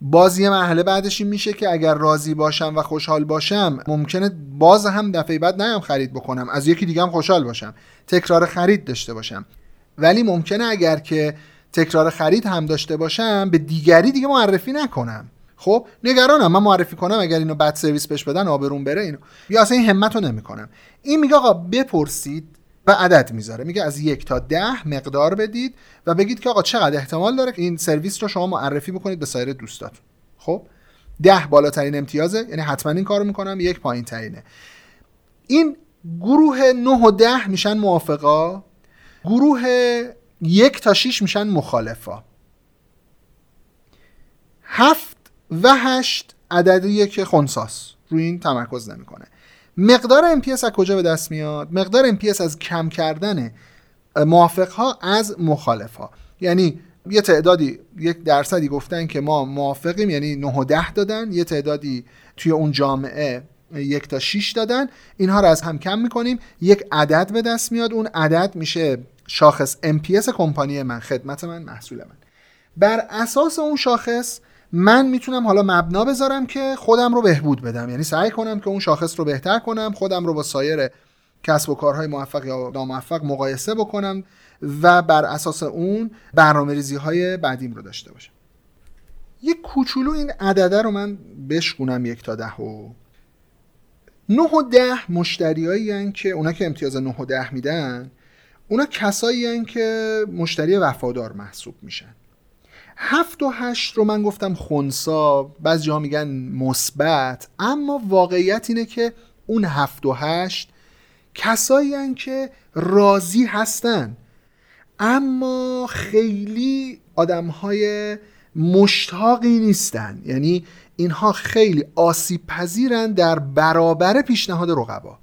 باز یه مرحله بعدش این میشه که اگر راضی باشم و خوشحال باشم ممکنه باز هم دفعه بعد نیام خرید بکنم. از یکی دیگه هم خوشحال باشم. تکرار خرید داشته باشم. ولی ممکنه اگر که تکرار خرید هم داشته باشم به دیگری دیگه معرفی نکنم. خب نگرانم من معرفی کنم اگر اینو بد سرویس بهش بدن آبرون بره اینو. یا اصلا این همت رو نمی‌کنم. این میگه آقا بپرسید و عدد می‌ذاره. میگه از یک تا ده مقدار بدید و بگید که آقا چقدر احتمال داره این سرویس رو شما معرفی بکنید به سایر دوستاتون خب؟ ده بالاترین امتیازه یعنی حتما این کارو می‌کنم یک پایین ترینه این گروه 9 و 10 میشن موافقا؟ گروه یک تا 6 میشن مخالفا. هفت و هشت عددیه که خونساس روی این تمرکز نمی‌کنه. مقدار MPS از کجا به دست میاد؟ مقدار MPS از کم کردن موافق ها از مخالف ها یعنی یه تعدادی یک درصدی گفتن که ما موافقیم یعنی 9 و 10 دادن. یه تعدادی توی اون جامعه یک تا 6 دادن. اینها رو از هم کم می‌کنیم. یک عدد به دست میاد. اون عدد میشه شاخص MPS کمپانی من خدمت من محصول من. بر اساس اون شاخص من می‌تونم حالا مبنا بذارم که خودم رو بهبود بدم. یعنی سعی کنم که اون شاخص رو بهتر کنم خودم رو با سایر کسب و کارهای موفق یا ناموفق مقایسه بکنم و بر اساس اون برنامه ریزی های بعدیم رو داشته باشم. یک کوچولو این عدده رو من بشکونم یک تا ده و نه و ده مشتریایی که اونا که امتیاز نه و ده میدن اونا کسایی که مشتری وفادار محسوب میشن. هفت و هشت رو من گفتم خونسا بعضی ها میگن مثبت اما واقعیت اینه که اون هفت و هشت کسایی که راضی هستن. اما خیلی آدم های مشتاقی نیستن. یعنی اینها خیلی آسیب پذیرن در برابر پیشنهاد رقبا.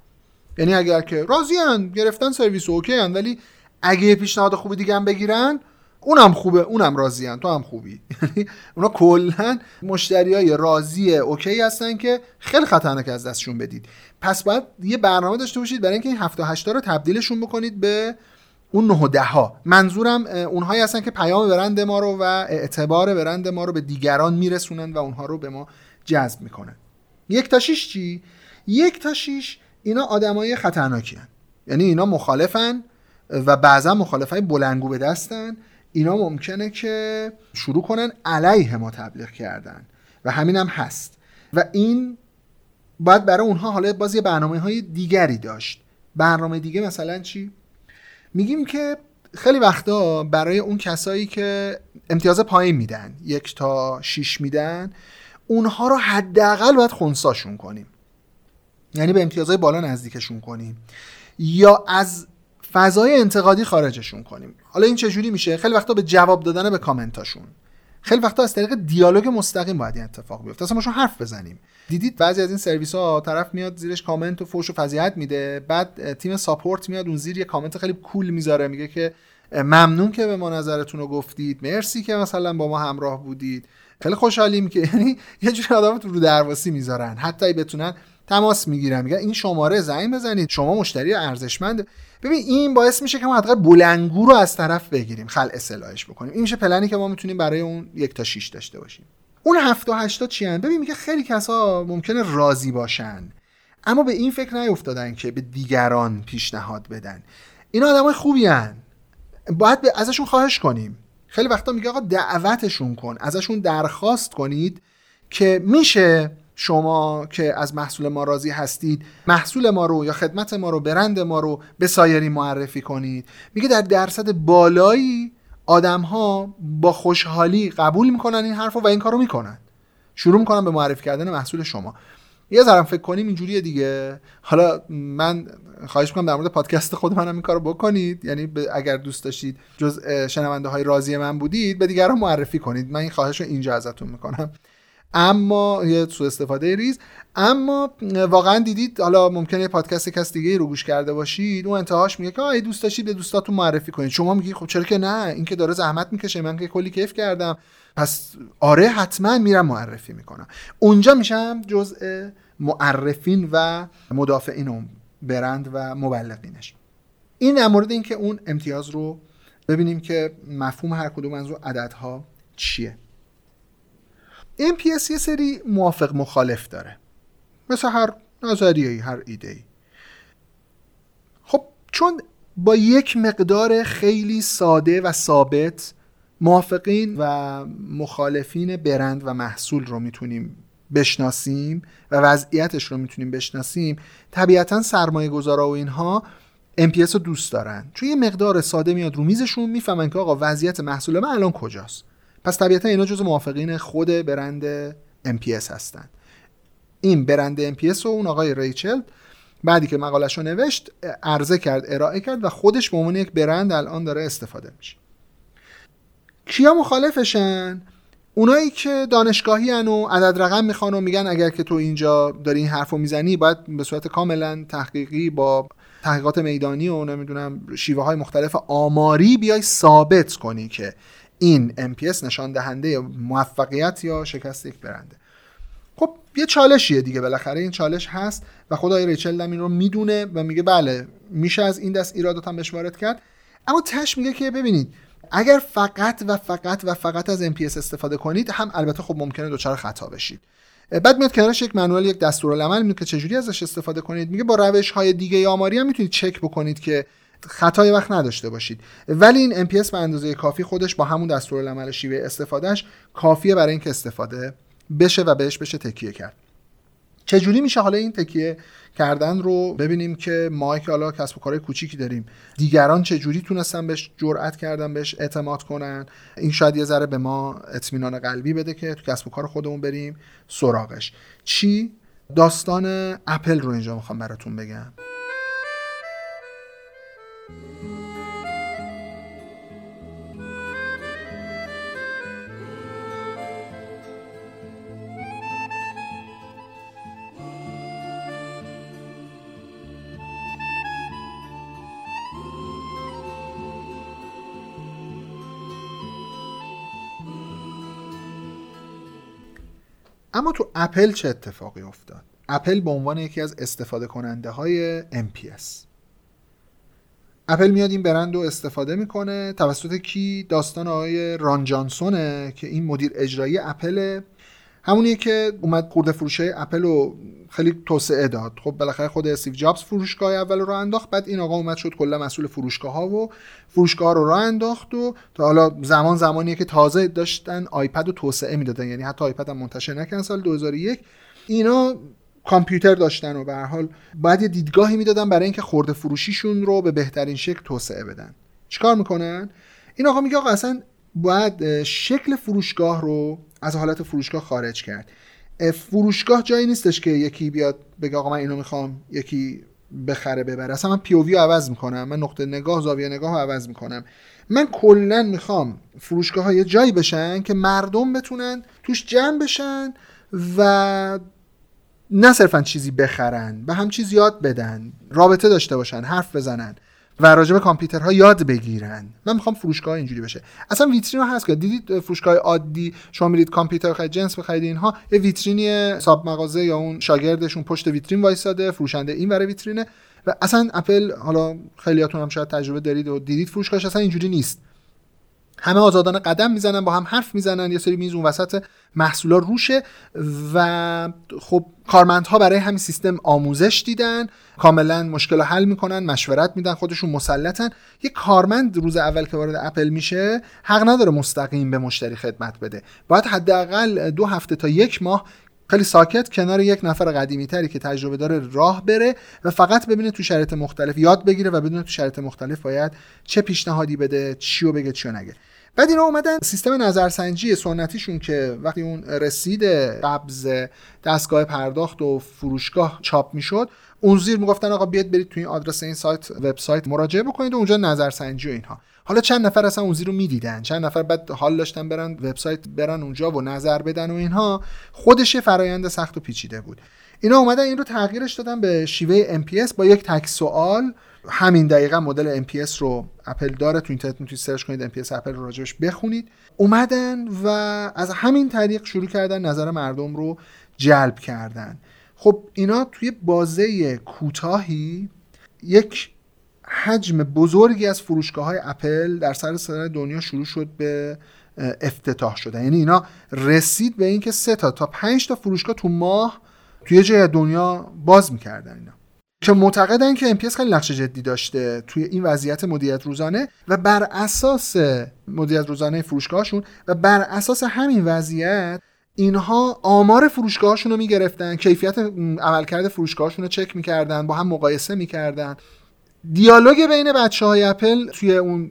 یعنی اگر که راضی گرفتن سرویس OK هن ولی اگه پیشنهاد خوبی دیگه هم بگیرن اونم خوبه اونم راضی تو هم خوبی. یعنی اونا کلا مشتری های راضی OK هستن که خیلی خطرناک از دستشون بدید. پس باید یه برنامه داشته باشید برای اینکه این 7 و 8 رو تبدیلشون بکنید به اون 9 و 10 ها. منظورم اونهایی هستن که پیام برند ما رو و اعتبار برند ما رو به دیگران میرسونن و اونها رو به ما جذب می‌کنن. یک تا 6 چی؟ یک تا 6 اینا آدمای خطرناکی هن. یعنی اینا مخالفن و بعضا مخالفای بلنگو به دستن. اینا ممکنه که شروع کنن علیه ما تبلیغ کردن و همین هم هست. و این باید برای اونها حالا باز یه برنامه های دیگری داشت. برنامه دیگه مثلا چی؟ میگیم که خیلی وقتا برای اون کسایی که امتیاز پایین میدن یک تا شیش میدن اونها رو حداقل باید خونساشون کنیم. یعنی به امتیازهای بالا نزدیکشون کنیم. یا از فضای انتقادی خارجشون کنیم. حالا این چجوری میشه؟ خیلی وقتا به جواب دادن به کامنتاشون. خیلی وقتا از طریق دیالوگ مستقیم باید این اتفاق بیفته. اصلا ما حرف بزنیم. دیدید بعضی از این سرویس ها طرف میاد زیرش کامنت و فوش و فضیحت میده. بعد تیم ساپورت میاد اون زیر یه کامنت خیلی کول می‌ذاره. میگه که ممنون که به ما نظرتون رو گفتید. مرسی که مثلا با ما همراه بودید. خیلی خوشحالیم که یعنی یه جوری آدم رو درواسی می‌ذارن. حتی بتونن تماس می‌گیرن میگن این شماره زنگ بزنید. شما مشتری ارزشمند. ببین این باعث میشه که ما حداقل بلنگو رو از طرف بگیریم. خل اصلاحش بکنیم. این میشه پلنی که ما می‌تونیم برای اون یک تا 6 داشته باشیم. اون هفت و هشتا چی هن؟ ببین میگه خیلی کسا ممکنه راضی باشن. اما به این فکر نیفتادن که به دیگران پیشنهاد بدن. اینا آدمای خوبی هن. باید به ازشون خواهش کنیم. خیلی وقتا میگه آقا دعوتشون کن. ازشون درخواست کنید که میشه شما که از محصول ما راضی هستید محصول ما رو یا خدمت ما رو برند ما رو به سایری معرفی کنید. میگه در درصد بالایی آدم ها با خوشحالی قبول می‌کنن این حرف رو و این کارو می‌کنن. شروع می‌کنن به معرفی کردن محصول شما. یه ذرم فکر کنیم اینجوریه دیگه. حالا من خواهش می‌کنم در مورد پادکست خود منم این کارو بکنید. یعنی اگر دوست داشتید جز شنونده های راضی من بودید به دیگران معرفی کنید. من این خواهش رو اینجا ازتون می‌کنم. اما یه سو استفاده ریز. اما واقعا دیدید حالا ممکنه پادکست کس دیگه رو گوش کرده باشید. اون انتهاش میگه که آ دوست داشتید به دوستاتون معرفی کنید. شما میگی خب چرا که نه؟ این که داره زحمت می‌کشه. من که کلی کیف کردم. پس آره حتما میرم معرفی می‌کنم. اونجا میشم جزء معرفین و مدافعین اون برند و مبلغینش. این در مورد اینکه اون امتیاز رو ببینیم که مفهوم هر کدوم از رو عددها چیه. MPS یه سری موافق مخالف داره. مثل هر نظریه هر ایده ای خب چون با یک مقدار خیلی ساده و ثابت موافقین و مخالفین برند و محصول رو می‌تونیم بشناسیم و وضعیتش رو می‌تونیم بشناسیم طبیعتا سرمایه گذارا و اینها MPS رو دوست دارن. چون یه مقدار ساده میاد رو میزشون می‌فهمن که آقا وضعیت محصول من الان کجاست. پس طبیعتا اینا جز موافقین خود برند MPS هستن. این برند MPS و اون آقای ریچل بعدی که مقالش رو نوشت عرضه کرد ارائه کرد و خودش به عنوان یک برند الان داره استفاده میشه. کیا مخالفشن؟ اونایی که دانشگاهی هن و عدد رقم می‌خوان و میگن اگر که تو اینجا داری این حرف رو می‌زنی باید به صورت کاملا تحقیقی با تحقیقات میدانی و نمی‌دونم شیوه های مختلف آماری بیای ثابت کنی که این MPS نشان دهنده موفقیت یا شکست یک برنده. خب یه چالشیه دیگه. بالاخره این چالش هست و خدای ریچل هم این رو می‌دونه و میگه بله میشه از این دست ایرادات هم بهش وارد کرد. اما تش میگه که ببینید اگر فقط و فقط و فقط از MPS استفاده کنید هم البته خب ممکنه دچار خطا بشید. بعد میاد کنارش یک منوال یک دستورالعمل میگه که چجوری ازش استفاده کنید. میگه با روش های دیگه آماری هم می‌تونید چک بکنید که خطای وقت نداشته باشید. ولی این MPS به اندازه کافی خودش با همون دستورالعمل شیوه استفادهش کافیه برای اینکه استفاده بشه و بهش بشه تکیه کرد. چجوری میشه حالا این تکیه کردن رو ببینیم که ما که حالا کسب و کارهای کوچیکی داریم دیگران چجوری تونستن بهش جرأت کردن بهش اعتماد کنن؟ این شاید یه ذره به ما اطمینان قلبی بده که تو کسب و کار خودمون بریم سراغش. چی؟ داستان اپل رو اینجا می‌خوام براتون بگم. اما تو اپل چه اتفاقی افتاد؟ اپل به عنوان یکی از استفاده کننده های NPS اپل میاد این برند رو استفاده می‌کنه توسط کی؟ داستان آقای ران جانسونه که این مدیر اجرایی اپل همونیه که اومد خرده فروشی اپل رو خیلی توسعه داد. خب بالاخره خود استیو جابز فروشگاه اول رو انداخت بعد این آقا اومد شد کلا مسئول فروشگاه ها و فروشگاه رو راه انداخت و تا حالا زمان زمانیه که تازه داشتن iPod رو توسعه می‌دادن. یعنی حتی iPod هم منتشر نکردن سال 2001 اینا کامپیوتر داشتن و به هر حال باید یه دیدگاهی می‌دادن برای اینکه خورده فروشیشون رو به بهترین شکل توسعه بدن. چیکار می‌کنن؟ این آقا میگه آقا اصلا باید شکل فروشگاه رو از حالت فروشگاه خارج کرد. فروشگاه جایی نیستش که یکی بیاد بگه آقا من اینو می‌خوام یکی بخره ببره. اصلا من پی رو عوض می‌کنم من نقطه نگاه زاویه نگاه رو عوض می‌کنم. من کلا می‌خوام فروشگاه های جایی بشن که مردم بتونن توش جمع بشن و نه صرفا چیزی بخرن به هم چیز یاد بدن رابطه داشته باشن حرف بزنن. و راجع به کامپیوترها یاد بگیرن. من می‌خوام فروشگاه اینجوری بشه. اصلا ویترین ها هست که دیدید فروشگاه عادی شما میرید کامپیوتر بخرید جنس بخرید اینها یه ویترینی ساب مغازه یا اون شاگردشون پشت ویترین وایساده فروشنده این برای ویترینه. و اصلا اپل حالا خیلیاتون هم شاید تجربه دارید و دیدید فروشگاهش اصلا اینجوری نیست. همه آزادانه قدم می‌زنن با هم حرف می‌زنن یه سری میز اون وسط محصولا روشه و خب کارمندها برای همین سیستم آموزش دیدن کاملا مشکل حل می‌کنن مشورت میدن خودشون مسلطن. یه کارمند روز اول که وارد اپل میشه حق نداره مستقیم به مشتری خدمت بده. باید حداقل دو هفته تا یک ماه خیلی ساکت کنار یک نفر قدیمی تری که تجربه داره راه بره و فقط ببینه تو شرایط مختلف یاد بگیره و بدونه تو شرایط مختلف باید چه پیشنهادی بده چیو بگه چیو نگه. بعد اینا اومدن سیستم نظرسنجی سنتیشون که وقتی اون رسید قبض دستگاه پرداخت و فروشگاه چاپ می‌شد اون زیر می‌گفتن آقا بیاد برید توی این آدرس این سایت وبسایت مراجعه بکنید و اونجا نظرسنجی و اینها. حالا چند نفر اصلا اون زیر رو می‌دیدن. چند نفر بعد حال داشتن برن وبسایت برن اونجا و نظر بدن و اینها. خودش فرایند سخت و پیچیده بود. اینا اومدن این رو تغییرش دادن به شیوه MPS با یک تک سوال. همین دقیقا مدل NPS رو اپل داره. تو اینترنت می‌تونید search کنید. NPS اپل رو راجبش بخونید. اومدن و از همین طریق شروع کردن نظر مردم رو جلب کردن. خب اینا توی بازه کوتاهی یک حجم بزرگی از فروشگاه های اپل در سراسر دنیا شروع شد به افتتاح شدن. یعنی اینا رسید به اینکه سه تا تا پنج تا فروشگاه تو ماه توی جای دنیا باز می‌کردن اینا. که معتقدن که امپیاس خیلی نقش جدی داشته توی این وضعیت مدیریت روزانه و بر اساس مدیریت روزانه فروشگاهشون و بر اساس همین وضعیت اینها آمار فروشگاهشون رو می‌گرفتن کیفیت عملکرد فروشگاهشون رو چک می‌کردن با هم مقایسه می‌کردن. دیالوگ بین بچه های اپل توی اون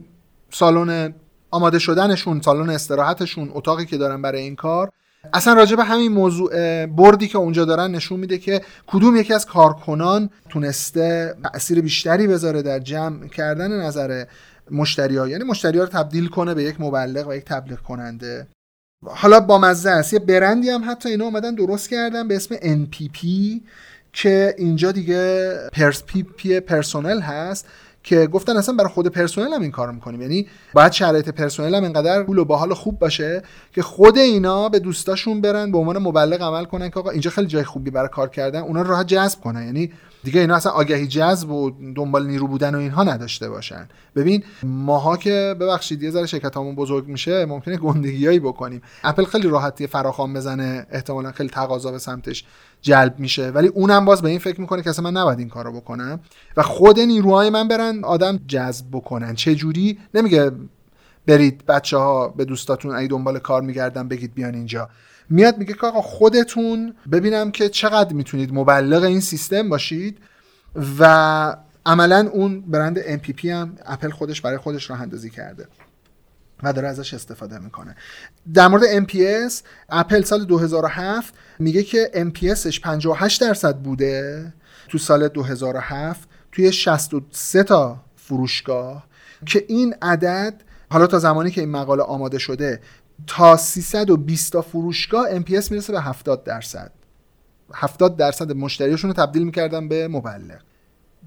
سالن آماده شدنشون سالن استراحتشون اتاقی که دارن برای این کار اصلا راجع به همین موضوع بردی که اونجا دارن نشون میده که کدوم یکی از کارکنان تونسته تاثیر بیشتری بذاره در جمع کردن نظر مشتری ها یعنی مشتری ها رو تبدیل کنه به یک مبلغ و یک تبلیغ کننده. حالا با مزه است. یه برندی هم حتی اینا اومدن درست کردن به اسم NPP که اینجا دیگه پرس پی, پی پرسونل هست که گفتن اصلا برای خود پرسنل هم این کارو می‌کنیم. یعنی باید شرایط پرسنل هم اینقدر پول و باحال خوب باشه که خود اینا به دوستاشون برن به عنوان مبلغ عمل کنن که آقا اینجا خیلی جای خوبی برای کار کردن اونا راحت جذب کنن. یعنی دیگه اینا اصلا آگهی جذب و دنبال نیرو بودن و اینها نداشته باشن. ببین ماها که ببخشید یه ذره شرکتامون بزرگ میشه ممکنه گندگیایی بکنیم. اپل خیلی راحتی فراخوان بزنه احتمالا خیلی تقاضا به سمتش جلب میشه. ولی اونم باز به این فکر می‌کنه که اصلا من نباید این کارو بکنم. و خود نیروهای من برن آدم جذب بکنن. چه جوری؟ نمیگه برید بچه ها به دوستاتون ای دنبال کار میگردن بگید بیان اینجا. میاد میگه که آقا خودتون ببینم که چقدر می‌تونید مبلغ این سیستم باشید و عملا اون برند MPP هم اپل خودش برای خودش راه اندازی کرده. و داره ازش استفاده می‌کنه. در مورد MPS اپل سال 2007 میگه که MPSش 58 درصد بوده. تو سال 2007 توی 63 تا فروشگاه که این عدد حالا تا زمانی که این مقاله آماده شده تا 320 تا فروشگاه MPS می‌رسه به 70 درصد. 70 درصد مشتریاشون رو تبدیل می‌کردن به مبلغ.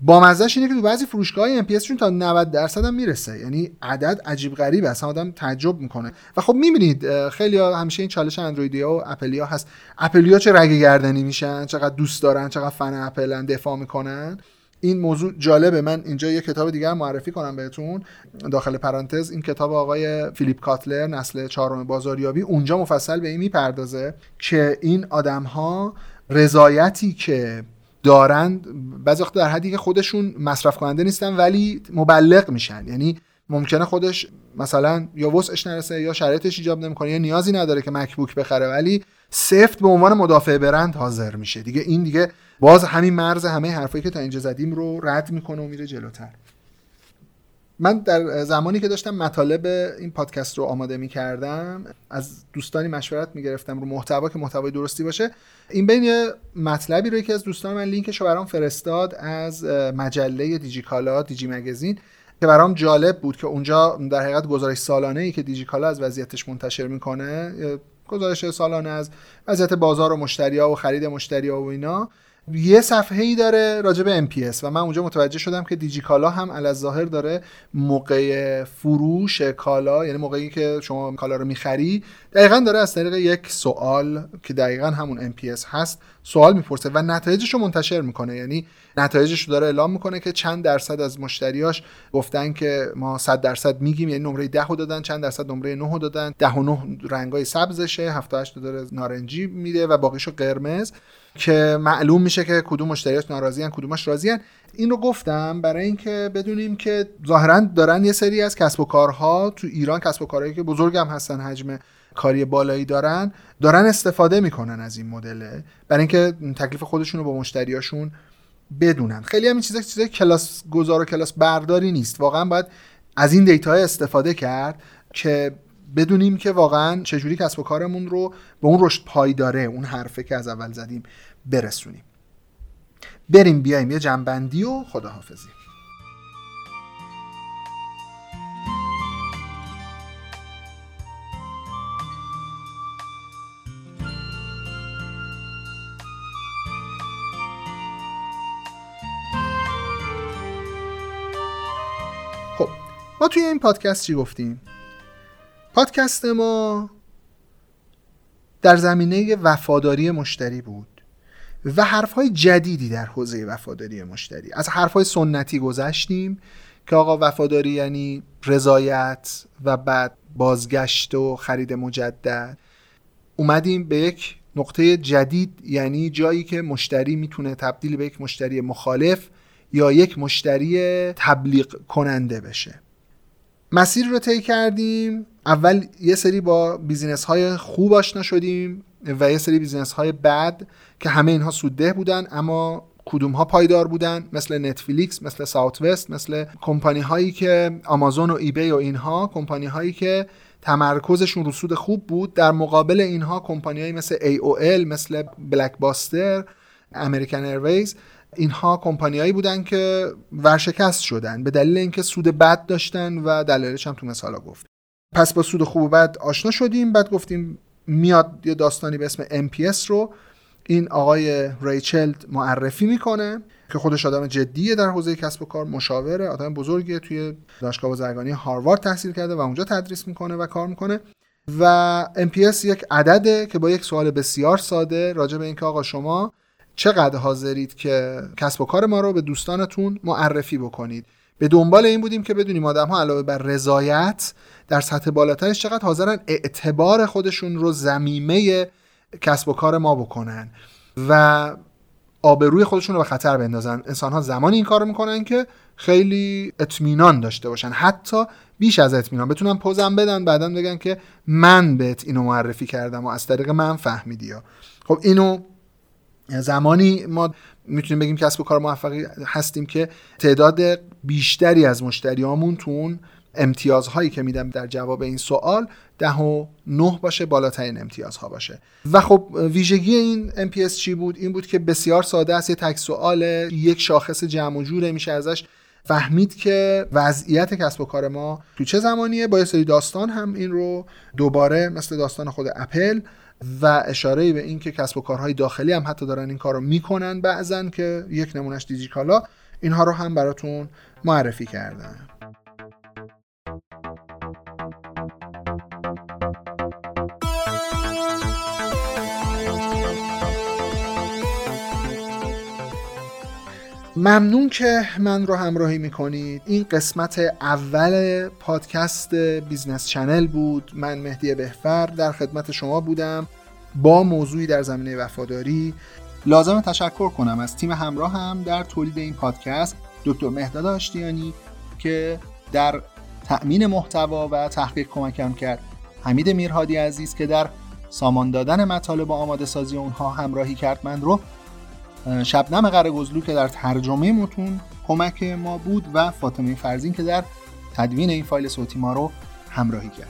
با مزهش اینه که تو بعضی فروشگاه ام تا 90 درصد هم می‌رسه. یعنی عدد عجیب غریبه. اصلا آدم تعجب می‌کنه. و خب می‌بینید خیلی ها همیشه این چالش اندرویدیا و اپلیا هست. اپلیا چه رگ گردنی میشن؟ چقدر دوست دارن؟ چقدر فن اپلن دفاع می‌کنن؟ این موضوع جالبه. من اینجا یه کتاب دیگر معرفی کنم بهتون. داخل پرانتز. این کتاب آقای فیلیپ کاتلر نسل چهارم بازاریابی اونجا مفصل به این می‌پردازه که این آدم ها رضایتی که دارند بعضی وقت در حدی که خودشون مصرف کننده نیستن ولی مبلغ میشن. یعنی ممکنه خودش مثلا یا وسعش نرسه یا شرایطش ایجاب نمی‌کنه یا نیازی نداره که مکبوک بخره ولی سفت به عنوان مدافع برند حاضر میشه. دیگه این دیگه باز همین مرز همه حرفایی که تا اینجا زدیم رو رد می‌کنه و میره جلوتر. من در زمانی که داشتم مطالب این پادکست رو آماده می کردم از دوستانی مشورت می گرفتم رو محتوا که محتوای درستی باشه. این بین یه مطلبی رو یکی از دوستان من لینکش رو برام فرستاد از مجله دیجیکالا دیجی مگزین که برام جالب بود که اونجا در حقیقت گزارش سالانه ای که دیجیکالا از وضعیتش منتشر می‌کنه گزارش سالانه از وضعیت بازار و مشتری ها و خرید مشتری ها و اینا. یه صفحه ای داره راجع به MPS و من اونجا متوجه شدم که دیجی کالا هم از ظاهر داره موقع فروش کالا یعنی موقعی که شما کالا رو می‌خری دقیقا داره از طریق یک سوال که دقیقا همون MPS هست سوال می‌پرسه و نتایجش رو منتشر می‌کنه. یعنی نتایجش رو داره اعلام می‌کنه که چند درصد از مشتریاش گفتن که ما 100 درصد میگیم یعنی نمره 10 دادن چند درصد نمره 9 دادن. 10 و 9 رنگای سبزشه 78 داره نارنجی میده و باقیشو قرمز. که معلوم میشه که کدوم مشتریاش ناراضیان کدومش راضیان این رو گفتم برای اینکه بدونیم که ظاهرا دارن یه سری از کسب و کارها تو ایران کسب و کارهایی که بزرگم هستن حجم کاری بالایی دارن دارن استفاده می‌کنن از این مدله برای اینکه تکلیف خودشون رو با مشتریاشون بدونن. خیلی همین چیزا چیزای کلاس گذار و کلاس برداری نیست. واقعا باید از این دیتا استفاده کرد که بدونیم که واقعا چجوری کسب و کارمون رو به اون رشد پایداره اون حرفه که از اول زدیم برسونیم. بریم بیایم یه جنبندی و خداحافظی. خب ما توی این پادکست چی گفتیم؟ پادکست ما در زمینه وفاداری مشتری بود و حرفهای جدیدی در حوزه وفاداری مشتری. از حرفهای سنتی گذشتیم که آقا وفاداری یعنی رضایت و بعد بازگشت و خرید مجدد. اومدیم به یک نقطه جدید یعنی جایی که مشتری می‌تونه تبدیل به یک مشتری مخالف یا یک مشتری تبلیغ کننده بشه. مسیر رو طی کردیم. اول یه سری با business های خوب آشنا شدیم و یه سری business های بد که همه اینها سودده بودن اما کدوم ها پایدار بودن؟ مثل نتفلیکس مثل Southwest مثل کمپانی هایی که آمازون و eBay و اینها کمپانی هایی که تمرکزشون رو سود خوب بود. در مقابل اینها کمپانی مثل AOL مثل Blockbuster American Airways اینها کمپانیایی بودن که ورشکست شدن. به دلیل اینکه سود بد داشتن و دلایلش هم تو مثالا گفت. پس با سود خوب و بد آشنا شدیم. بعد گفتیم میاد یه داستانی به اسم MPS رو. این آقای ریچلد معرفی می‌کنه که خودش آدم جدیه در حوزه کسب و کار مشاوره آدم بزرگیه توی دانشگاه بازرگانی هاروارد تحصیل کرده و اونجا تدریس می‌کنه و کار می‌کنه. و MPS یک عدده که با یک سوال بسیار ساده راجع به اینکه آقا شما چقدر حاضرید که کسب و کار ما رو به دوستانتون معرفی بکنید. به دنبال این بودیم که بدونیم آدم ها علاوه بر رضایت در سطح بالاترش چقدر حاضرن اعتبار خودشون رو زمیمه کسب و کار ما بکنن و آبروی خودشون رو به خطر بندازن. انسان ها زمانی این کار می‌کنن که خیلی اطمینان داشته باشن. حتی بیش از اطمینان. بتونن پوزم بدن بعدا بگن که من بهت اینو معرفی کردم و از طریق من فهمیدی خب اینو زمانی ما می‌تونیم بگیم کسب و کار موفقی هستیم که تعداد بیشتری از مشتریامون تو امتیازهایی که میدم در جواب این سوال ده و نه باشه بالاترین امتیازها باشه. و خب ویژگی این MPS چی بود؟ این بود که بسیار ساده است یه تک سوال یک شاخص جمع و جوره میشه ازش. فهمید که وضعیت کسب و کار ما تو چه زمانیه؟ با یه سری داستان هم این رو دوباره مثل داستان خود اپل و اشاره به این که کسب و کارهای داخلی هم حتی دارن این کار رو می‌کنن بعضن که یک نمونهش دیجیکالا اینها رو هم براتون معرفی کردن ممنون که من رو همراهی می‌کنید. این قسمت اول پادکست business channel بود. من مهدی بهفر در خدمت شما بودم. با موضوعی در زمینه وفاداری لازم تشکر کنم. از تیم همراه هم در تولید این پادکست دکتر مهداد آشتیانی که در تأمین محتوا و تحقیق کمکم کرد. حمید میرهادی عزیز که در سامان دادن مطالب و آماده سازی اونها همراهی کرد. من رو شبنم قرگزلو که در ترجمه متون کمک ما بود و فاطمه فرزین که در تدوین این فایل صوتی ما رو همراهی کرد.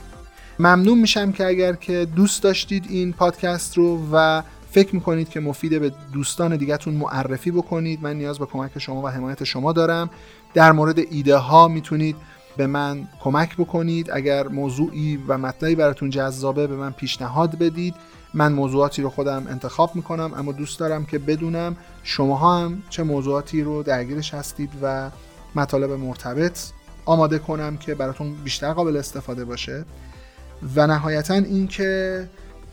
ممنون میشم که اگر که دوست داشتید این پادکست رو و فکر می‌کنید که مفیده به دوستان دیگهتون معرفی بکنید من نیاز به کمک شما و حمایت شما دارم. در مورد ایده ها می‌تونید به من کمک بکنید. اگر موضوعی و مطلبی براتون جذابه به من پیشنهاد بدید. من موضوعاتی رو خودم انتخاب می‌کنم اما دوست دارم که بدونم شماها هم چه موضوعاتی رو درگیرش هستید و مطالب مرتبط آماده کنم که براتون بیشتر قابل استفاده باشه. و نهایتا اینکه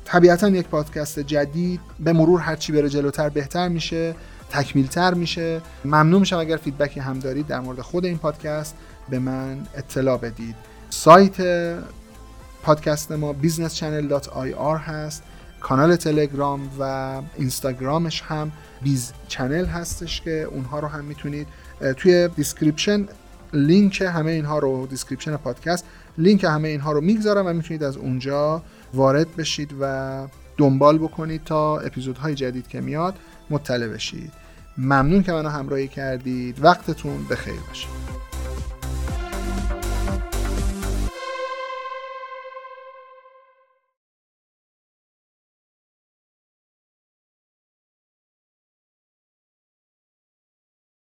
طبیعتا یک پادکست جدید به مرور هرچی بره جلوتر بهتر میشه تکمیلتر میشه. ممنون میشم اگر فیدبکی هم دارید در مورد خود این پادکست به من اطلاع بدید. سایت پادکست ما businesschannel.ir هست. کانال تلگرام و اینستاگرامش هم biz channel هستش که اونها رو هم می‌تونید توی description لینک همه اینها رو description پادکست لینک همه اینها رو می‌گذارم و می‌تونید از اونجا وارد بشید و دنبال بکنید تا اپیزودهای جدید که میاد مطلع بشید. ممنون که منو همراهی کردید. وقتتون بخیر باشه.